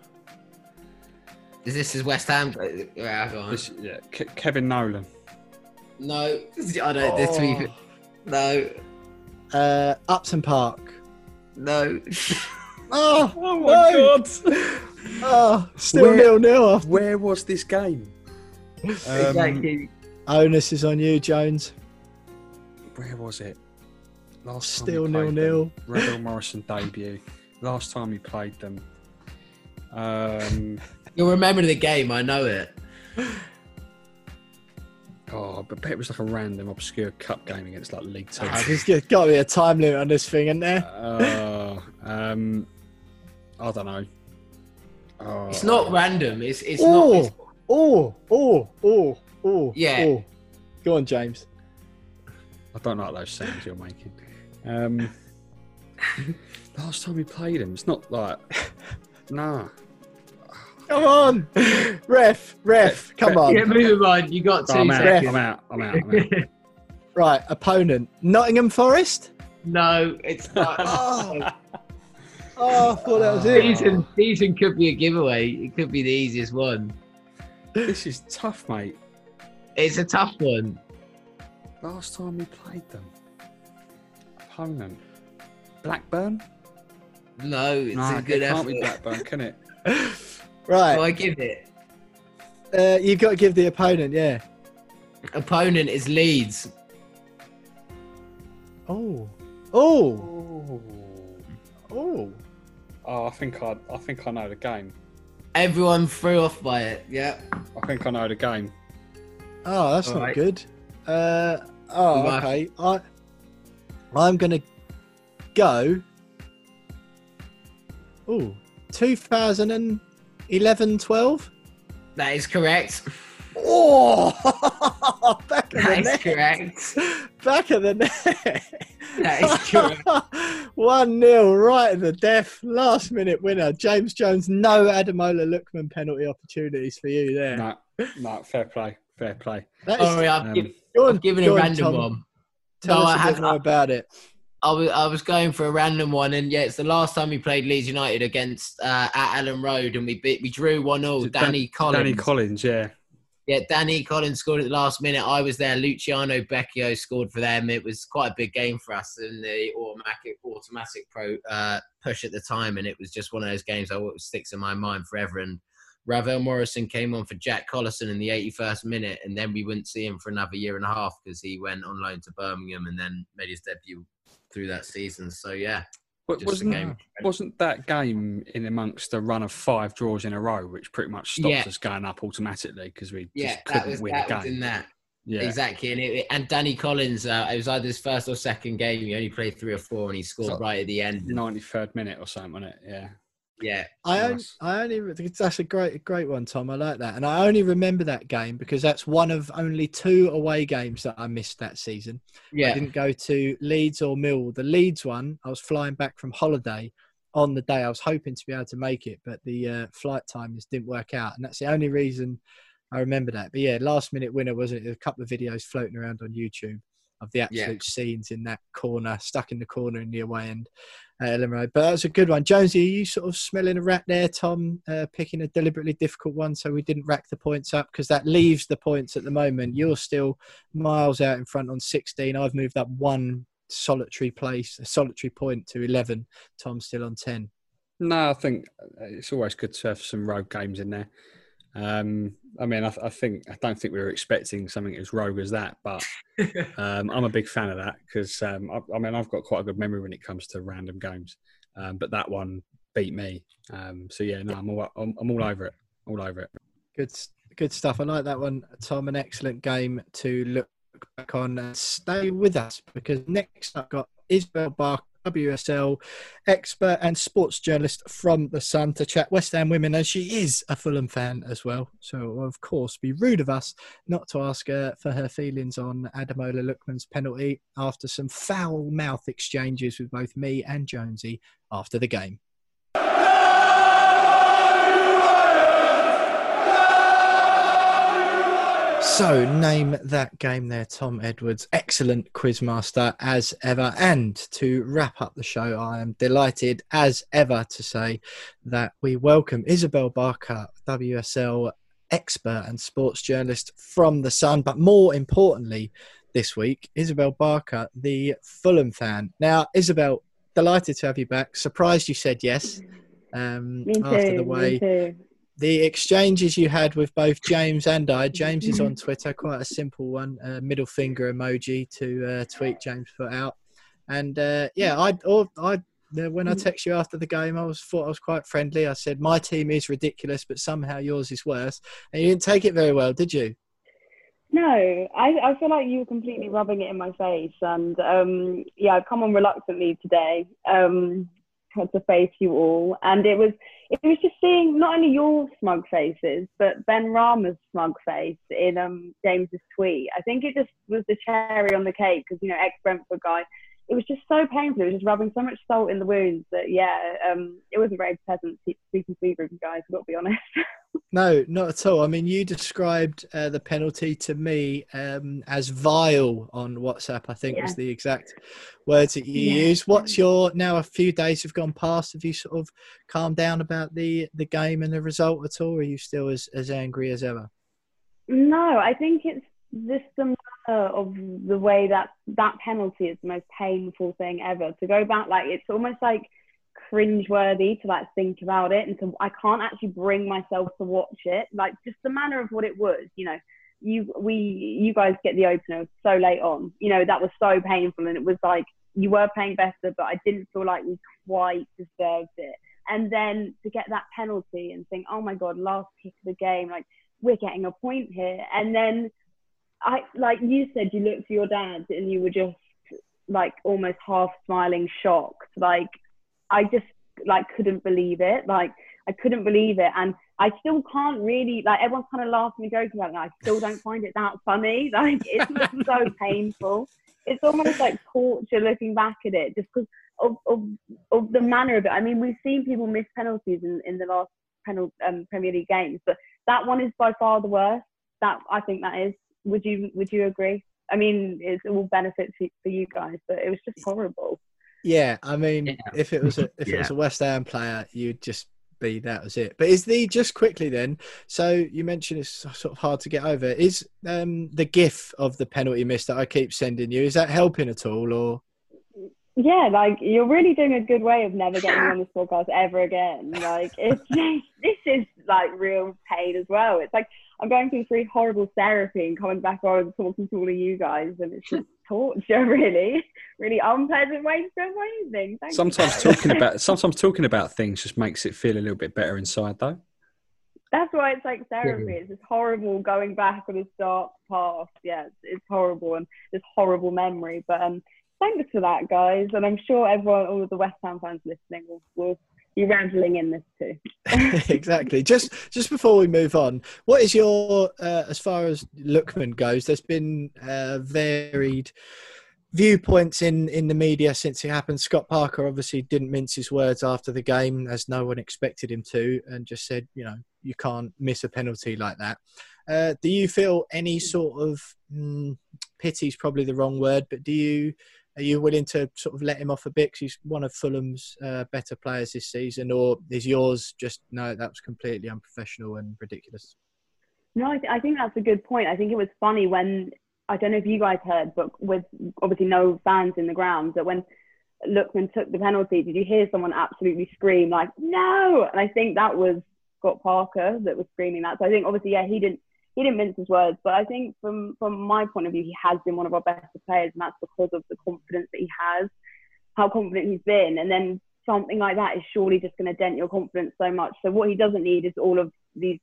this is West Ham? Yeah, go on. This- yeah, Ke- Kevin Nolan. No, I don't. This to be Oh. no. Uh, Upton Park. No. Oh, Oh my no. god! oh still Where- nil nil. Where was this game? Um, exactly. Onus is on you, Jones. Where was it? Last time Still nil nil. them. Ravel Morrison debut. Last time we played them. Um, You'll remember the game. I know it. oh, but it was like a random obscure cup game against like League Two. Oh, there's got to be a time limit on this thing, isn't there? Uh, um, I don't know. Oh, It's not random. It's it's not. Oh, It's, oh, oh, oh, oh. Yeah. oh. Go on, James. I don't like those sounds you're making. Um, last time we played him, it's not like nah. Come on, ref, ref. Come on. yeah, move on. You got Oh, two I'm, out, seconds. I'm out. I'm out. I'm out. Right, opponent. Nottingham Forest. no, it's not. Oh, oh I thought that was it. season season could be a giveaway. It could be the easiest one. this is tough, mate. It's a tough one. Last time we played them, opponent Blackburn. No, it's No, a good it can't effort. be Blackburn, can it? Right, So I give it. uh, you've got to give the opponent, yeah. Opponent is Leeds. Oh, oh, Oh, oh. oh, I think I, I think I know the game. Everyone threw off by it. Yeah. I think I know the game. Oh, that's All not right. good. Uh, oh, Right. okay. I, I'm going to go. Oh, 2011 12? That is correct. Oh, back of the That is net. correct. Back of the net. That is correct. 1 0, right in the death. Last minute winner. James Jones, no Ademola Lookman penalty opportunities for you there. No, no, fair play, fair play. That is, Sorry, I've, Um, giv- I've given a random Tom. one. Tell No, us I a had- bit more about it. I was, I was going for a random one, and yeah, it's the last time we played Leeds United against uh, at Elland Road, and we beat, we drew one 0 Is it Danny Collins. Danny Collins, yeah. Yeah, Danny Collins scored at the last minute. I was there. Luciano Becchio scored for them. It was quite a big game for us in the automatic automatic pro uh, push at the time, and it was just one of those games that sticks in my mind forever. And Ravel Morrison came on for Jack Collison in the 81st minute, and then we wouldn't see him for another year and a half because he went on loan to Birmingham and then made his debut through that season. So yeah, But wasn't game. wasn't that game in amongst a run of five draws in a row, which pretty much stopped Yeah. us going up automatically because we Yeah, just couldn't was win was game. in that. Yeah, Exactly, and it, and Danny Collins, uh, it was either his first or second game. He only played three or four, and he scored So- right at the end. ninety third minute or something, wasn't it? Yeah. Yeah, I only, I only that's a great great one, Tom. I like that, and I only remember that game because that's one of only two away games that I missed that season. Yeah, I didn't go to Leeds or Mill. The Leeds one, I was flying back from holiday on the day. I was hoping to be able to make it, but the uh, flight times didn't work out, and that's the only reason I remember that. But yeah, last minute winner wasn't it? A couple of videos floating around on YouTube of the absolute scenes in that corner, stuck in the corner in the away end Road. But that was a good one. Jonesy, are you sort of smelling a rat there, Tom? Uh, picking a deliberately difficult one so we didn't rack the points up because that leaves the points at the moment. You're still miles out in front on 16. I've moved up one solitary place, a solitary point to 11. Tom's still on 10. No, I think uh, it's always good to have some rogue games in there. Um, I mean, I, I think I don't think we were expecting something as rogue as that, but um, I'm a big fan of that because um, I, I mean I've got quite a good memory when it comes to random games, um, but that one beat me. Um, so yeah, no, I'm all I'm, I'm all over it, all over it. Good, good stuff. I like that one, Tom. An excellent game to look back on and stay with us because next I've got Isabelle Barker, WSL expert and sports journalist from The Sun to chat West Ham women, and she is a Fulham fan as well. So, of course, be rude of us not to ask her for her feelings on Ademola Lookman's penalty after some foul mouth exchanges with both me and Jonesy after the game. So, name that game there, Tom Edwards. Excellent quizmaster as ever. And to wrap up the show, I am delighted as ever to say that we welcome Isabelle Barker, WSL expert and sports journalist from The Sun, but more importantly, this week, Isabelle Barker, the Fulham fan. Now, Isabelle, delighted to have you back. Surprised you said yes. Um, Me too. after the way me too. The exchanges you had with both James and I. James is on Twitter, quite a simple one, uh, middle finger emoji to uh, tweet James put out. And uh, yeah, I, or, I when I text you after the game, I was thought I was quite friendly. I said my team is ridiculous, but somehow yours is worse. And you didn't take it very well, did you? No, I, I feel like you were completely rubbing it in my face, and um, yeah, I've come on reluctantly today um, to face you all, and it was it was just seeing not only your smug faces, but Benrahma's smug face in um, James's tweet. I think it just was the cherry on the cake because you know ex Brentford guy. It was just so painful. It was just rubbing so much salt in the wounds that yeah, um, it wasn't very pleasant speaking to either of you guys. I've got to be honest. No, not at all. I mean, you described uh, the penalty to me um, as vile on WhatsApp. I think was the exact words that you Yeah. used. What's your now? A few days have gone past. Have you sort of calmed down about the the game and the result at all? Or are you still as as angry as ever? No, I think it's just the matter of the way that that penalty is the most painful thing ever. To go back, like it's almost like cringeworthy to like think about it, and to I can't actually bring myself to watch it. Like just the manner of what it was, you know. You we you guys get the opener so late on. You know that was so painful, and it was like you were playing better, but I didn't feel like we quite deserved it. And then to get that penalty and think, oh my god, last kick of the game, like we're getting a point here. And then I, like you said, you looked to your dad and you were just like almost half smiling, shocked. Like I just like couldn't believe it. Like I couldn't believe it, and I still can't really like everyone's kind of laughing and joking about it. And I still don't find it that funny. Like it's so painful. It's almost like torture looking back at it, just because of, of of the manner of it. I mean, we've seen people miss penalties in, in the last penal, um, Premier League games, but that one is by far the worst. That I think that is. Would you Would you agree? I mean, it's all benefits for, for you guys, but it was just horrible. Yeah, I mean, Yeah. if it was a if it was a West Ham player, you'd just be that was it. But is the just quickly then? So you mentioned it's sort of hard to get over. Is um the gif of the penalty miss that I keep sending you is that helping at all or? Yeah, like you're really doing a good way of never getting on this podcast ever again. Like it's this is like real pain as well. It's like I'm going through three horrible therapy and coming back on and talking to all of you guys, and it's just torture, really, really unpleasant way to spend my evening. Thank you. Sometimes talking about sometimes talking about things just makes it feel a little bit better inside, though. That's why it's like therapy. It's just horrible going back on this dark past. Yeah, it's, it's horrible and this horrible memory. But um, thanks for that, guys. And I'm sure everyone, all of the West Ham fans listening, will, will be reveling in this too. exactly. Just just before we move on, what is your uh, as far as Lookman goes? There's been uh, varied viewpoints in in the media since it happened. Scott Parker obviously didn't mince his words after the game, as no one expected him to, and just said, you know, you can't miss a penalty like that. Uh, do you feel any sort of mm, pity is probably the wrong word, but do you are you willing to sort of let him off a bit 'cause he's one of Fulham's uh, better players this season, or is yours just no? That was completely unprofessional and ridiculous. No, I, th- I think that's a good point. I think it was funny when I don't know if you guys heard, but with obviously no fans in the ground, that when Lookman took the penalty, did you hear someone absolutely scream like "No"? And I think that was Scott Parker that was screaming that. So I think obviously, yeah, he didn't he didn't mince his words, but I think from from my point of view, he has been one of our best players, and that's because of the confidence that he has, how confident he's been, and then something like that is surely just going to dent your confidence so much. So what he doesn't need is all of these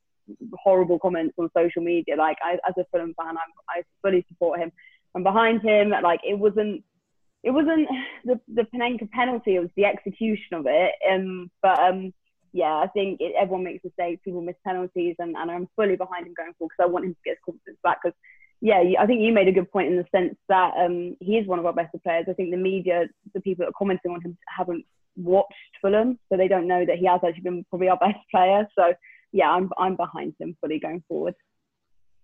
horrible comments on social media. Like I, as a Fulham fan, I'm, I fully support him. I'm behind him. Like it wasn't, it wasn't the the Panenka penalty. It was the execution of it. Um, but um, yeah, I think it, everyone makes mistakes. People miss penalties, and, and I'm fully behind him going forward because I want him to get his confidence back. Because yeah, I think you made a good point in the sense that um, he is one of our best players. I think the media, the people that are commenting on him, haven't watched Fulham, so they don't know that he has actually been probably our best player. So yeah, I'm I'm behind him fully going forward.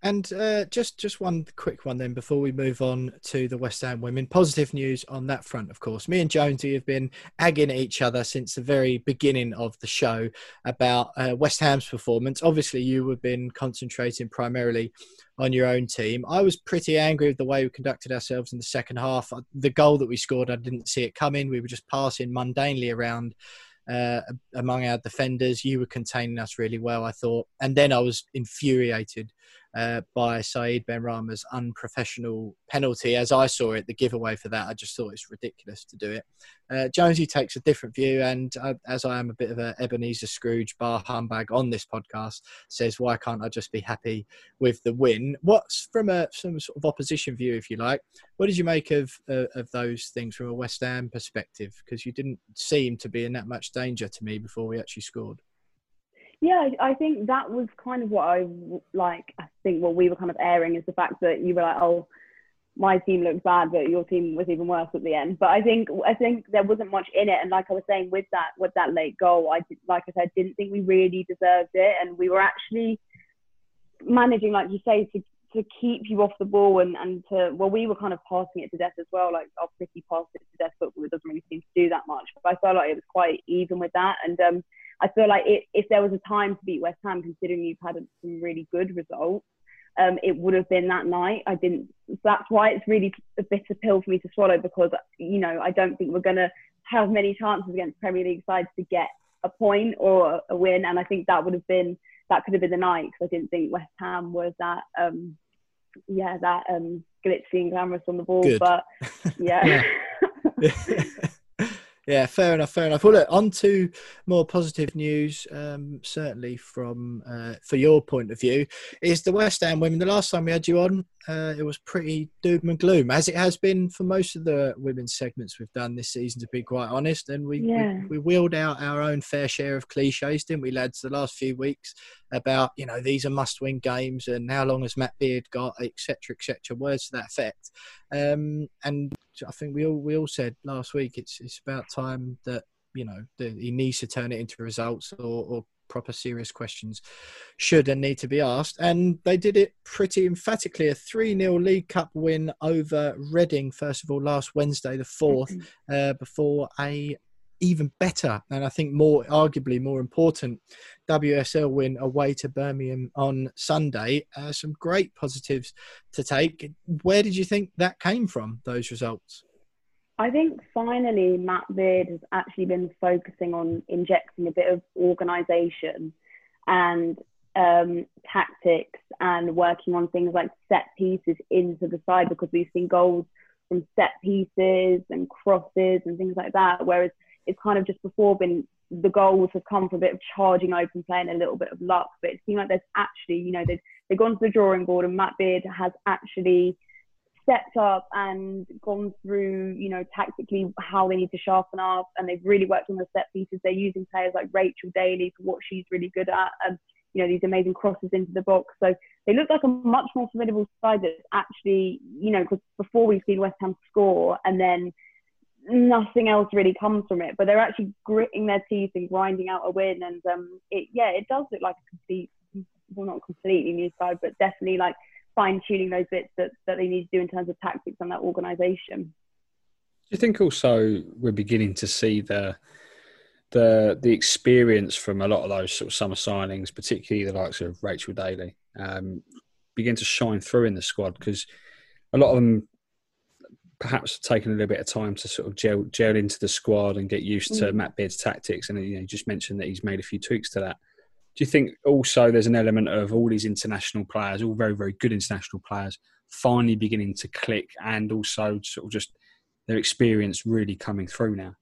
And uh, just just one quick one then before we move on to the West Ham women. Positive news on that front, of course. Me and Jonesy have been agging each other since the very beginning of the show about uh, West Ham's performance. Obviously, you have been concentrating primarily on your own team. I was pretty angry with the way we conducted ourselves in the second half. The goal that we scored, I didn't see it coming. We were just passing mundanely around uh, among our defenders. You were containing us really well, I thought. And then I was infuriated uh, by Said Benrahma's unprofessional penalty. As I saw it, the giveaway for that, I just thought it's ridiculous to do it. Uh, Jonesy takes a different view, and uh, as I am a bit of an Ebenezer Scrooge bar humbag on this podcast, says why can't I just be happy with the win? What's from a some sort of opposition view, if you like? What did you make of uh, of those things from a West Ham perspective? Because you didn't seem to be in that much danger to me before we actually scored. Yeah, I think that was kind of what I like. I think what we were kind of airing is the fact that you were like, oh, my team looked bad, but your team was even worse at the end. But I think I think there wasn't much in it, and like I was saying with that with that late goal, I did, like I said, didn't think we really deserved it, and we were actually managing, like you say, to to keep you off the ball and, and to well we were kind of passing it to death as well like our pretty passed it to death but it doesn't really seem to do that much but I felt like it was quite even with that and um I feel like it, if there was a time to beat West Ham, considering you've had some really good results, um, it would have been that night. I didn't. That's why it's really a bitter pill for me to swallow because you know I don't think we're going to have many chances against Premier League sides to get a point or a win, and I think that would have been that could have been the night because I didn't think West Ham was that. Um, yeah, that um, glitzy and glamorous on the ball, Good. but yeah. Yeah, fair enough, fair enough. Well, look, on to more positive news, um, certainly from uh, for your point of view, is the West Ham women. The last time we had you on, uh, it was pretty doom and gloom, as it has been for most of the women's segments we've done this season, to be quite honest. And we, Yeah. we, we wheeled out our own fair share of cliches, didn't we, lads, the last few weeks about, you know, these are must win games and how long has Matt Beard got, etc., etc., words to that effect. Um, and I think we all we all said last week it's it's about time that you know that he needs to turn it into results or, or proper serious questions should and need to be asked. And they did it pretty emphatically a 3 0 League Cup win over Reading, first of all, last Wednesday, the 4th, uh, before a even better and I think more arguably more important WSL win away to Birmingham on Sunday. Uh, some great positives to take. Where did you think that came from? Those results? I think finally Matt Beard has actually been focusing on injecting a bit of organisation and um, tactics and working on things like set pieces into the side because we've seen goals from set pieces and crosses and things like that. Whereas it's kind of just before been the goals have come from a bit of charging open play and a little bit of luck. But it seemed like there's actually, you know, they've, they've gone to the drawing board and Matt Beard has actually stepped up and gone through, you know, tactically how they need to sharpen up, and they've really worked on the set pieces. They're using players like Rachel Daly for what she's really good at, and you know these amazing crosses into the box. So they look like a much more formidable side that's actually, you know, because before we've seen West Ham score and then nothing else really comes from it, but they're actually gritting their teeth and grinding out a win, and um, it yeah, it does look like a complete, well not completely new side, but definitely like fine tuning those bits that, that they need to do in terms of tactics and that organisation. Do you think also we're beginning to see the the the experience from a lot of those sort of summer signings, particularly the likes of Rachel Daly, um, begin to shine through in the squad because a lot of them perhaps have taken a little bit of time to sort of gel gel into the squad and get used to Mm. Matt Beard's tactics, and you know, you just mentioned that he's made a few tweaks to that. Do you think also there's an element of all these international players, all very very good international players, finally beginning to click, and also sort of just their experience really coming through now?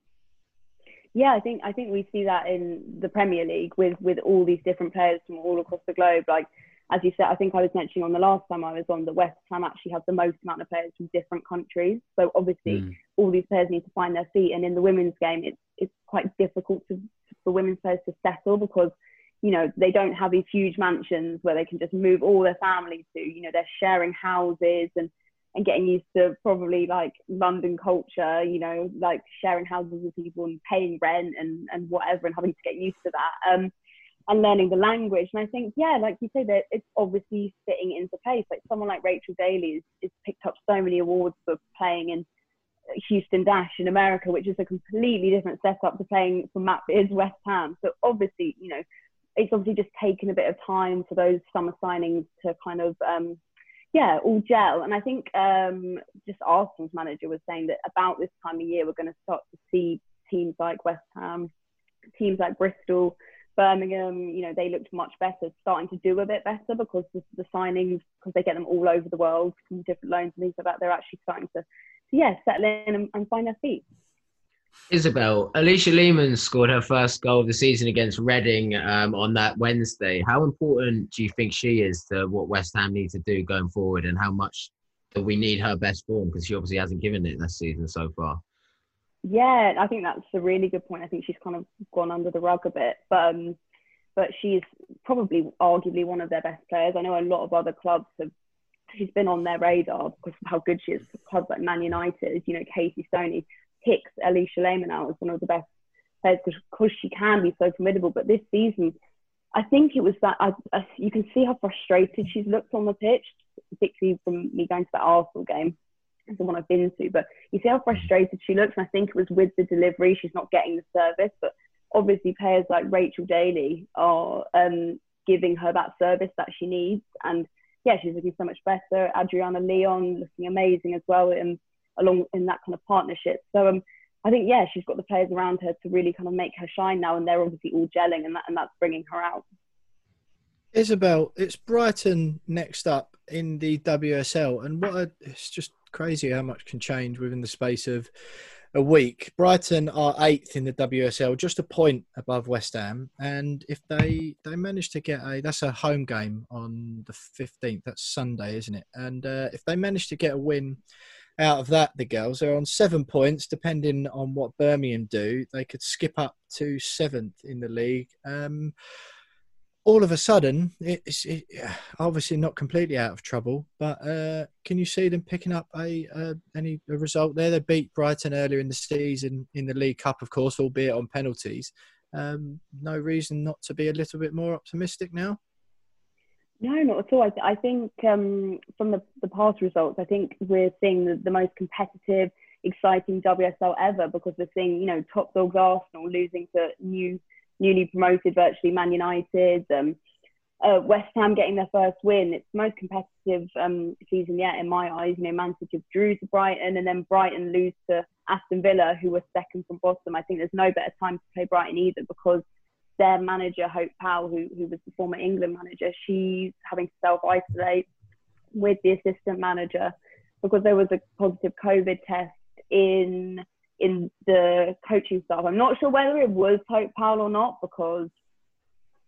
Yeah, I think I think we see that in the Premier League with with all these different players from all across the globe. Like as you said, I think I was mentioning on the last time I was on that West Ham actually have the most amount of players from different countries. So obviously Mm. all these players need to find their feet. And in the women's game, it's it's quite difficult to, for women's players to settle because you know they don't have these huge mansions where they can just move all their family to. You know they're sharing houses and and getting used to probably like London culture. You know like sharing houses with people and paying rent and and whatever and having to get used to that. Um, and learning the language. And I think, yeah, like you say, that it's obviously fitting into place. Like someone like Rachel Daly has, has picked up so many awards for playing in Houston Dash in America, which is a completely different setup to playing for Matt Beard's West Ham. So obviously, you know, it's obviously just taken a bit of time for those summer signings to kind of, um, yeah, all gel. And I think um, just Arsenal's manager was saying that about this time of year, we're going to start to see teams like West Ham, teams like Bristol, Birmingham, you know, they looked much better, starting to do a bit better because the, the signings, because they get them all over the world from different loans and things like that, they're actually starting to, to yeah, settle in and, and find their feet. Isabelle, Alisha Lehmann scored her first goal of the season against Reading um, on that Wednesday. How important do you think she is to what West Ham need to do going forward, and how much do we need her best form because she obviously hasn't given it this season so far? Yeah, I think that's a really good point. I think she's kind of gone under the rug a bit, but um, but she's probably arguably one of their best players. I know a lot of other clubs have. She's been on their radar because of how good she is. Clubs like Man United, you know, Casey Stoney picks Alisha Lehmann out as one of the best players because she can be so formidable. But this season, I think it was that I, I, you can see how frustrated she's looked on the pitch, particularly from me going to that Arsenal game is the one I've been to. But you see how frustrated she looks, and I think it was with the delivery. She's not getting the service, but obviously players like Rachel Daly are um, giving her that service that she needs. And yeah, she's looking so much better. Adriana Leon looking amazing as well, in, along in that kind of partnership. So um, I think yeah, she's got the players around her to really kind of make her shine now, and they're obviously all gelling, and that and that's bringing her out. Isabelle, it's Brighton next up in the WSL, and what a, it's just crazy how much can change within the space of a week. Brighton are eighth in the WSL, just a point above West Ham, and if they they manage to get a that's a home game on the fifteenth. That's Sunday, isn't it? And uh, if they manage to get a win out of that, the girls are on seven points. Depending on what Birmingham do, they could skip up to seventh in the league. Um, all of a sudden, it's it, obviously not completely out of trouble, but uh, can you see them picking up a, any a result there? They beat Brighton earlier in the season in the League Cup, of course, albeit on penalties. Um, no reason not to be a little bit more optimistic now. No, not at all. I, I think um, from the, the past results, I think we're seeing the, the most competitive, exciting WSL ever because we're seeing, you know, top dogs Arsenal losing to new newly promoted virtually Man United, um, uh, West Ham getting their first win. It's the most competitive um, season yet in my eyes. You know, Man City drew to Brighton and then Brighton lose to Aston Villa, who were second from bottom. I think there's no better time to play Brighton either because their manager, Hope Powell, who, who was the former England manager, she's having to self isolate with the assistant manager because there was a positive COVID test in in the coaching staff. I'm not sure whether it was Hope Powell or not because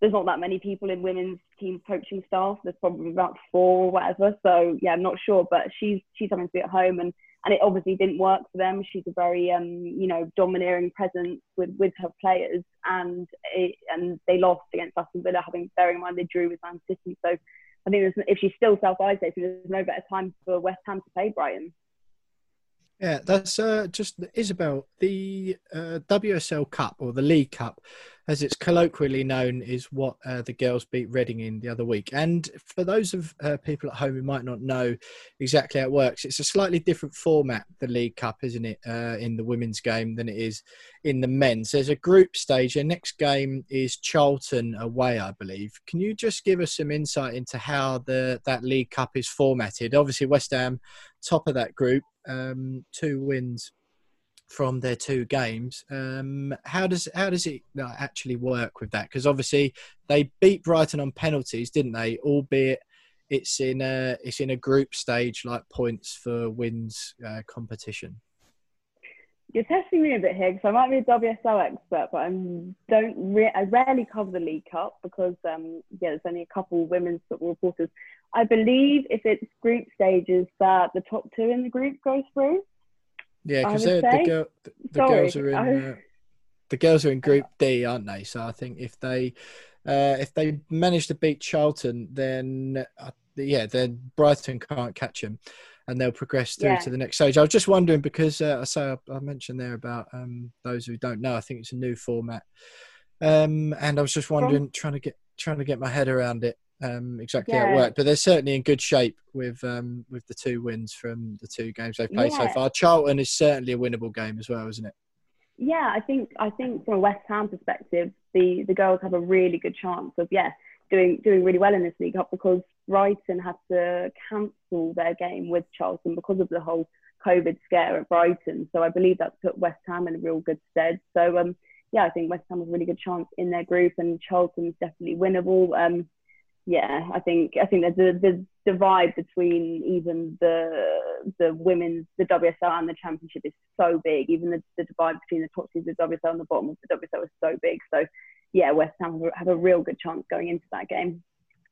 there's not that many people in women's team coaching staff. There's probably about four or whatever. So yeah, I'm not sure, but she's she's having to be at home and and it obviously didn't work for them. She's a very um you know domineering presence with with her players and it, and they lost against Aston Villa, having bearing in mind they drew with Man City. So I think if she's still self isolated, there's no better time for West Ham to play Brighton. Yeah, that's uh, just Isabelle. The uh, WSL Cup or the League Cup, as it's colloquially known, is what uh, the girls beat Reading in the other week. And for those of uh, people at home who might not know exactly how it works, it's a slightly different format, the League Cup, isn't it, uh, in the women's game than it is in the men's. There's a group stage. The next game is Charlton away, I believe. Can you just give us some insight into how the that League Cup is formatted? Obviously, West Ham top of that group um, two wins from their two games. Um, how does how does it actually work with that? Because obviously they beat Brighton on penalties, didn't they? Albeit it's in a it's in a group stage like points for wins uh, competition. You're testing me a bit here because I might be a WSL expert, but I'm don't re- I rarely cover the League Cup because um, yeah, there's only a couple women's football reporters. I believe if it's group stages that the top two in the group goes through. Yeah, because the, girl, the, the girls are in uh, the girls are in Group D, aren't they? So I think if they uh, if they manage to beat Charlton, then uh, yeah, then Brighton can't catch them, and they'll progress through yeah. to the next stage. I was just wondering because uh, I say I, I mentioned there about um, those who don't know. I think it's a new format Um, and I was just wondering, trying to get trying to get my head around it um, exactly how it worked. But they're certainly in good shape with um, with the two wins from the two games they've played so far. Charlton is certainly a winnable game as well, isn't it? Yeah, I think I think from a West Ham perspective, the the girls have a really good chance of yeah doing doing really well in this League Cup because Brighton had to cancel their game with Charlton because of the whole COVID scare at Brighton. So I believe that's put West Ham in a real good stead. So um yeah, I think West Ham has a really good chance in their group, and Charlton's definitely winnable. Um yeah, I think I think there's a the divide between even the the women's the WSL and the Championship is so big. Even the, the divide between the top teams of the WSL and the bottom of the WSL is so big. So yeah, West Ham have a- real good chance going into that game,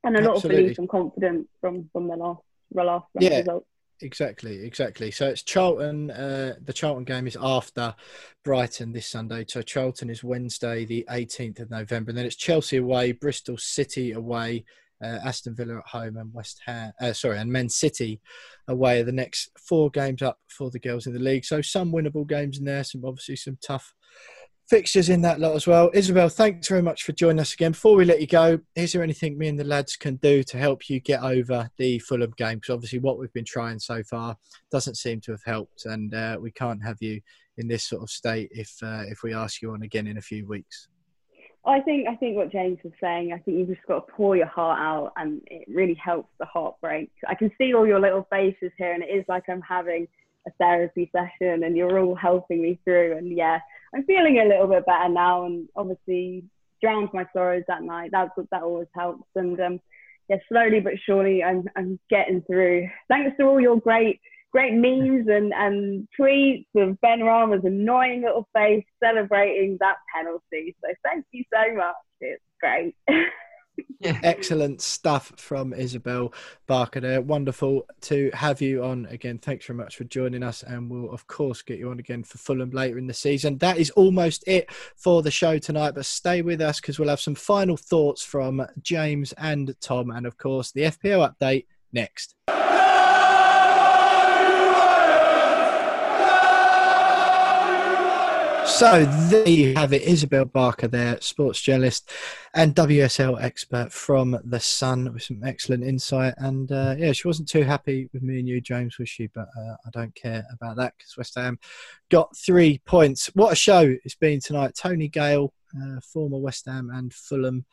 and a lot Absolutely. of belief and confidence from from the last the last Yeah. result. Exactly, exactly. So it's Charlton. Uh, the Charlton game is after Brighton this Sunday. So Charlton is Wednesday, the 18th of November, and then it's Chelsea away, Bristol City away, uh, Aston Villa at home, and West Ham. Uh, sorry, and Man City away. The next four games up for the girls in the league. So some winnable games in there. Some obviously some tough fixtures in that lot as well. Isabelle, thanks very much for joining us again. Before we let you go, is there anything me and the lads can do to help you get over the Fulham game? Because obviously, what we've been trying so far doesn't seem to have helped, and uh, we can't have you in this sort of state if uh, if we ask you on again in a few weeks. I think I think what James was saying. I think you've just got to pour your heart out, and it really helps the heartbreak. I can see all your little faces here, and it is like I'm having a therapy session, and you're all helping me through. And yeah, I'm feeling a little bit better now, and obviously drowned my sorrows that night. That that always helps, and um, yeah, slowly but surely, I'm I'm getting through. Thanks to all your great great memes and, and tweets of Benrahma's annoying little face celebrating that penalty. So thank you so much. It's great. yeah. Excellent stuff from Isabelle Barker there. Wonderful to have you on again. Thanks very much for joining us, and we'll of course get you on again for Fulham later in the season. That is almost it for the show tonight, but stay with us because we'll have some final thoughts from James and Tom, and of course the FPL update next. So there you have it, Isabelle Barker there, sports journalist and WSL expert from The Sun with some excellent insight. And uh, yeah, she wasn't too happy with me and you, James, was she? But uh, I don't care about that because West Ham got three points. What a show it's been tonight. Tony Gale, uh, former West Ham and Fulham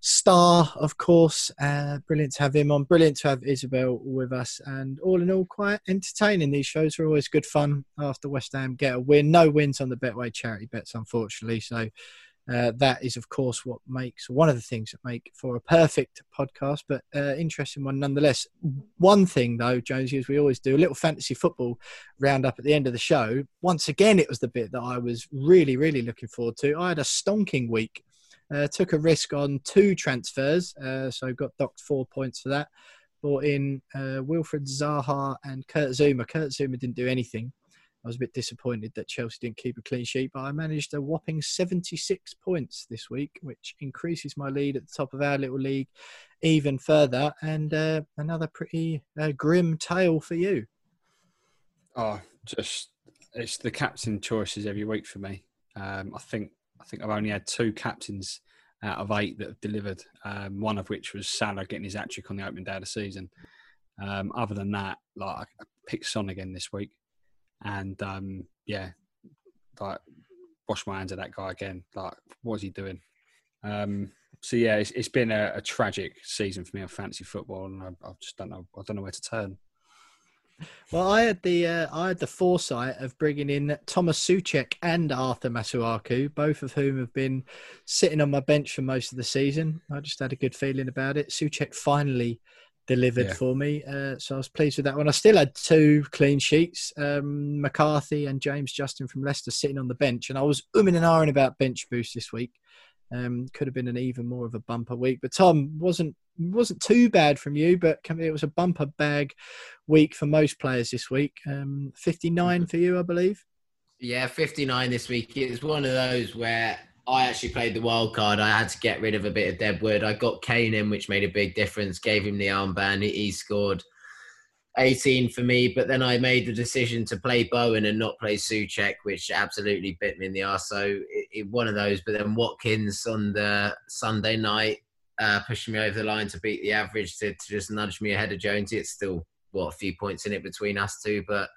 star, of course. Uh, brilliant to have him on. Brilliant to have Isabelle with us. And all in all, quite entertaining. These shows are always good fun after West Ham get a win. No wins on the Betway charity bets, unfortunately. So uh, that is, of course, what makes one of the things that make for a perfect podcast, but uh, interesting one nonetheless. One thing, though, Jonesy, as we always do, a little fantasy football roundup at the end of the show. Once again, it was the bit that I was really, really looking forward to. I had a stonking week. Uh, took a risk on two transfers, uh, so got docked four points for that. Brought in uh, Wilfried Zaha and Kurt Zouma. Kurt Zouma didn't do anything. I was a bit disappointed that Chelsea didn't keep a clean sheet, but I managed a whopping 76 points this week, which increases my lead at the top of our little league even further. And uh, another pretty uh, grim tale for you. Oh, just it's the captain choices every week for me. Um, I think I think I've only had two captains out of eight that have delivered. Um, one of which was Salah getting his hat trick on the opening day of the season. Um, other than that, like I picked Son again this week, and um, yeah, like wash my hands of that guy again. Like, what is he doing? Um, so yeah, it's, it's been a, a tragic season for me on fantasy football, and I, I just don't know. I don't know where to turn. Well, I had the uh, I had the foresight of bringing in Thomas Souček and Arthur Masuaku, both of whom have been sitting on my bench for most of the season. I just had a good feeling about it. Souček finally delivered Yeah. for me, uh, so I was pleased with that one. I still had two clean sheets: um, McCarthy and James Justin from Leicester sitting on the bench, and I was umming and ahhing about bench boost this week. Um, could have been an even more of a bumper week, but Tom wasn't wasn't too bad from you, but it was a bumper bag week for most players this week. Um, 59 for you, I believe. Yeah, 59 this week. It was one of those where I actually played the wild card. I had to get rid of a bit of Deadwood. I got Kane in, which made a big difference. Gave him the armband. He, he scored 18 for me, but then I made the decision to play Bowen and not play Souček, which absolutely bit me in the arse. So it, it, one of those. But then Watkins on the Sunday night, uh, pushing me over the line to beat the average to, to just nudge me ahead of Jonesy. It's still what a few points in it between us two, but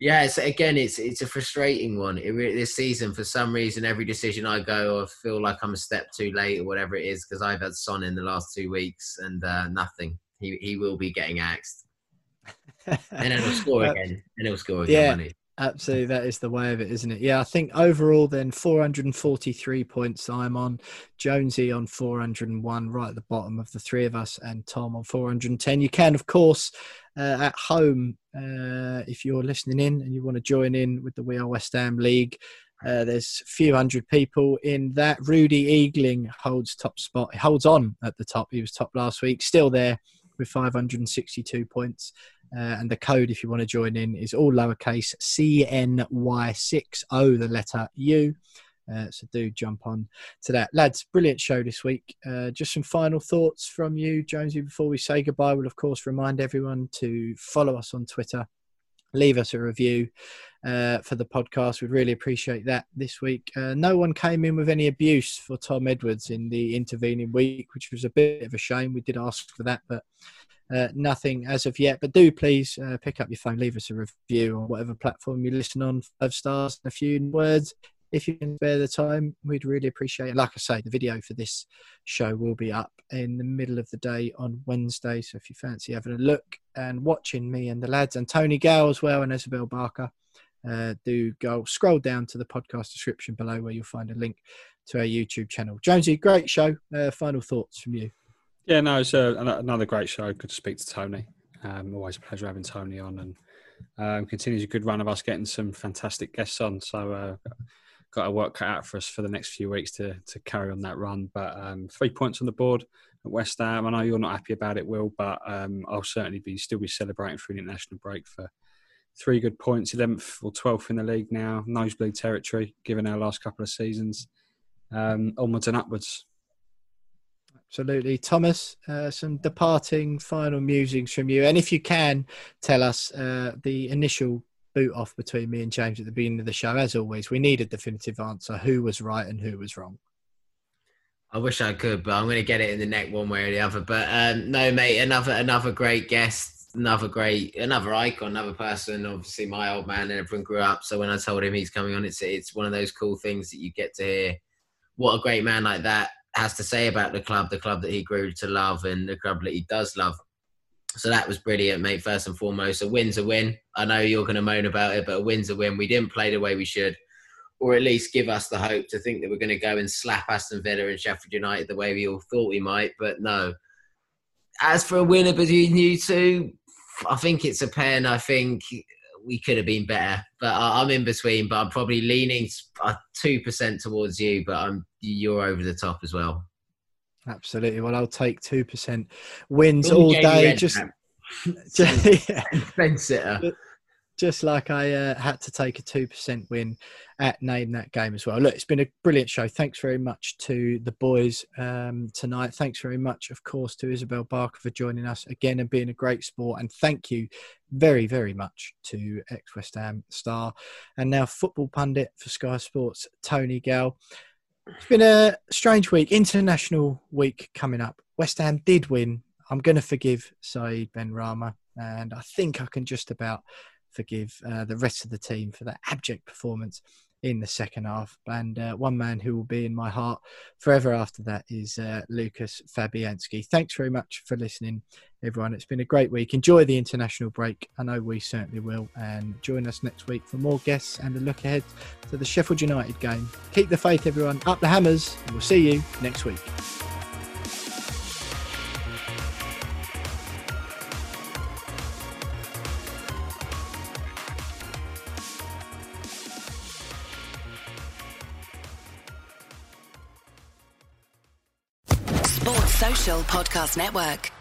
yeah, it's, again, it's it's a frustrating one. It, this season, for some reason, every decision I go, I feel like I'm a step too late or whatever it is because I've had Son in the last two weeks and uh, nothing. He he will be getting axed, and he'll score again, and he'll score again. Yeah. Absolutely, that is the way of it, isn't it? Yeah, I think overall, then 443 points I'm on, Jonesy on 401, right at the bottom of the three of us, and Tom on 410. You can, of course, uh, at home, uh, if you're listening in and you want to join in with the We Are West Ham League, uh, there's a few hundred people in that. Rudy Eagling holds top spot. He holds on at the top. He was top last week, still there with 562 points. Uh, and the code, if you want to join in, is all lowercase CNY60, the letter U. Uh, so do jump on to that. Lads, brilliant show this week. Uh, just some final thoughts from you, Jonesy, before we say goodbye. We'll, of course, remind everyone to follow us on Twitter, leave us a review uh, for the podcast. We'd really appreciate that this week. Uh, no one came in with any abuse for Tom Edwards in the intervening week, which was a bit of a shame. We did ask for that, but uh, nothing as of yet, but do please uh, pick up your phone, leave us a review on whatever platform you listen on, five stars and a few words. If you can spare the time, we'd really appreciate it. Like I say, the video for this show will be up in the middle of the day on Wednesday. So if you fancy having a look and watching me and the lads and Tony Gale as well and Isabelle Barker, uh, do go scroll down to the podcast description below where you'll find a link to our YouTube channel. Jonesy, great show. Uh, final thoughts from you. Yeah, no, it's uh, another great show. Good to speak to Tony. Um, always a pleasure having Tony on, and um, continues a good run of us getting some fantastic guests on. So, uh, got a work cut out for us for the next few weeks to to carry on that run. But um, three points on the board at West Ham. I know you're not happy about it, Will, but um, I'll certainly be still be celebrating through the international break for three good points, eleventh or twelfth in the league now, nosebleed territory, given our last couple of seasons. Um, onwards and upwards. Absolutely. Thomas, uh, some departing final musings from you. And if you can, tell us uh, the initial boot off between me and James at the beginning of the show. As always, we need a definitive answer who was right and who was wrong. I wish I could, but I'm going to get it in the neck one way or the other. But um, no, mate, another another great guest, another great, another icon, another person. Obviously, my old man and everyone grew up. So when I told him he's coming on, it's it's one of those cool things that you get to hear. What a great man like that has to say about the club, the club that he grew to love, and the club that he does love. So that was brilliant, mate. First and foremost, a win's a win. I know you're going to moan about it, but a win's a win. We didn't play the way we should, or at least give us the hope to think that we're going to go and slap Aston Villa and Sheffield United the way we all thought we might. But no. As for a winner between you two, I think it's a pen. I think we could have been better. But I'm in between. But I'm probably leaning uh, two percent towards you. But I'm you're over the top as well. Absolutely. Well, I'll take two percent wins all day. Just, just yeah. fence sitter just like I uh, had to take a 2% win at Name that game as well. Look, it's been a brilliant show. Thanks very much to the boys um, tonight. Thanks very much, of course, to Isabelle Barker for joining us again and being a great sport. And thank you very, very much to ex West Ham star and now football pundit for Sky Sports, Tony Gale. It's been a strange week, international week coming up. West Ham did win. I'm going to forgive Said Benrahma, and I think I can just about forgive uh, the rest of the team for that abject performance in the second half. And uh, one man who will be in my heart forever after that is uh, Lucas Fabianski. Thanks very much for listening, everyone. It's been a great week. Enjoy the international break. I know we certainly will. And join us next week for more guests and a look ahead to the Sheffield United game. Keep the faith, everyone. Up the hammers. And we'll see you next week. Podcast Network.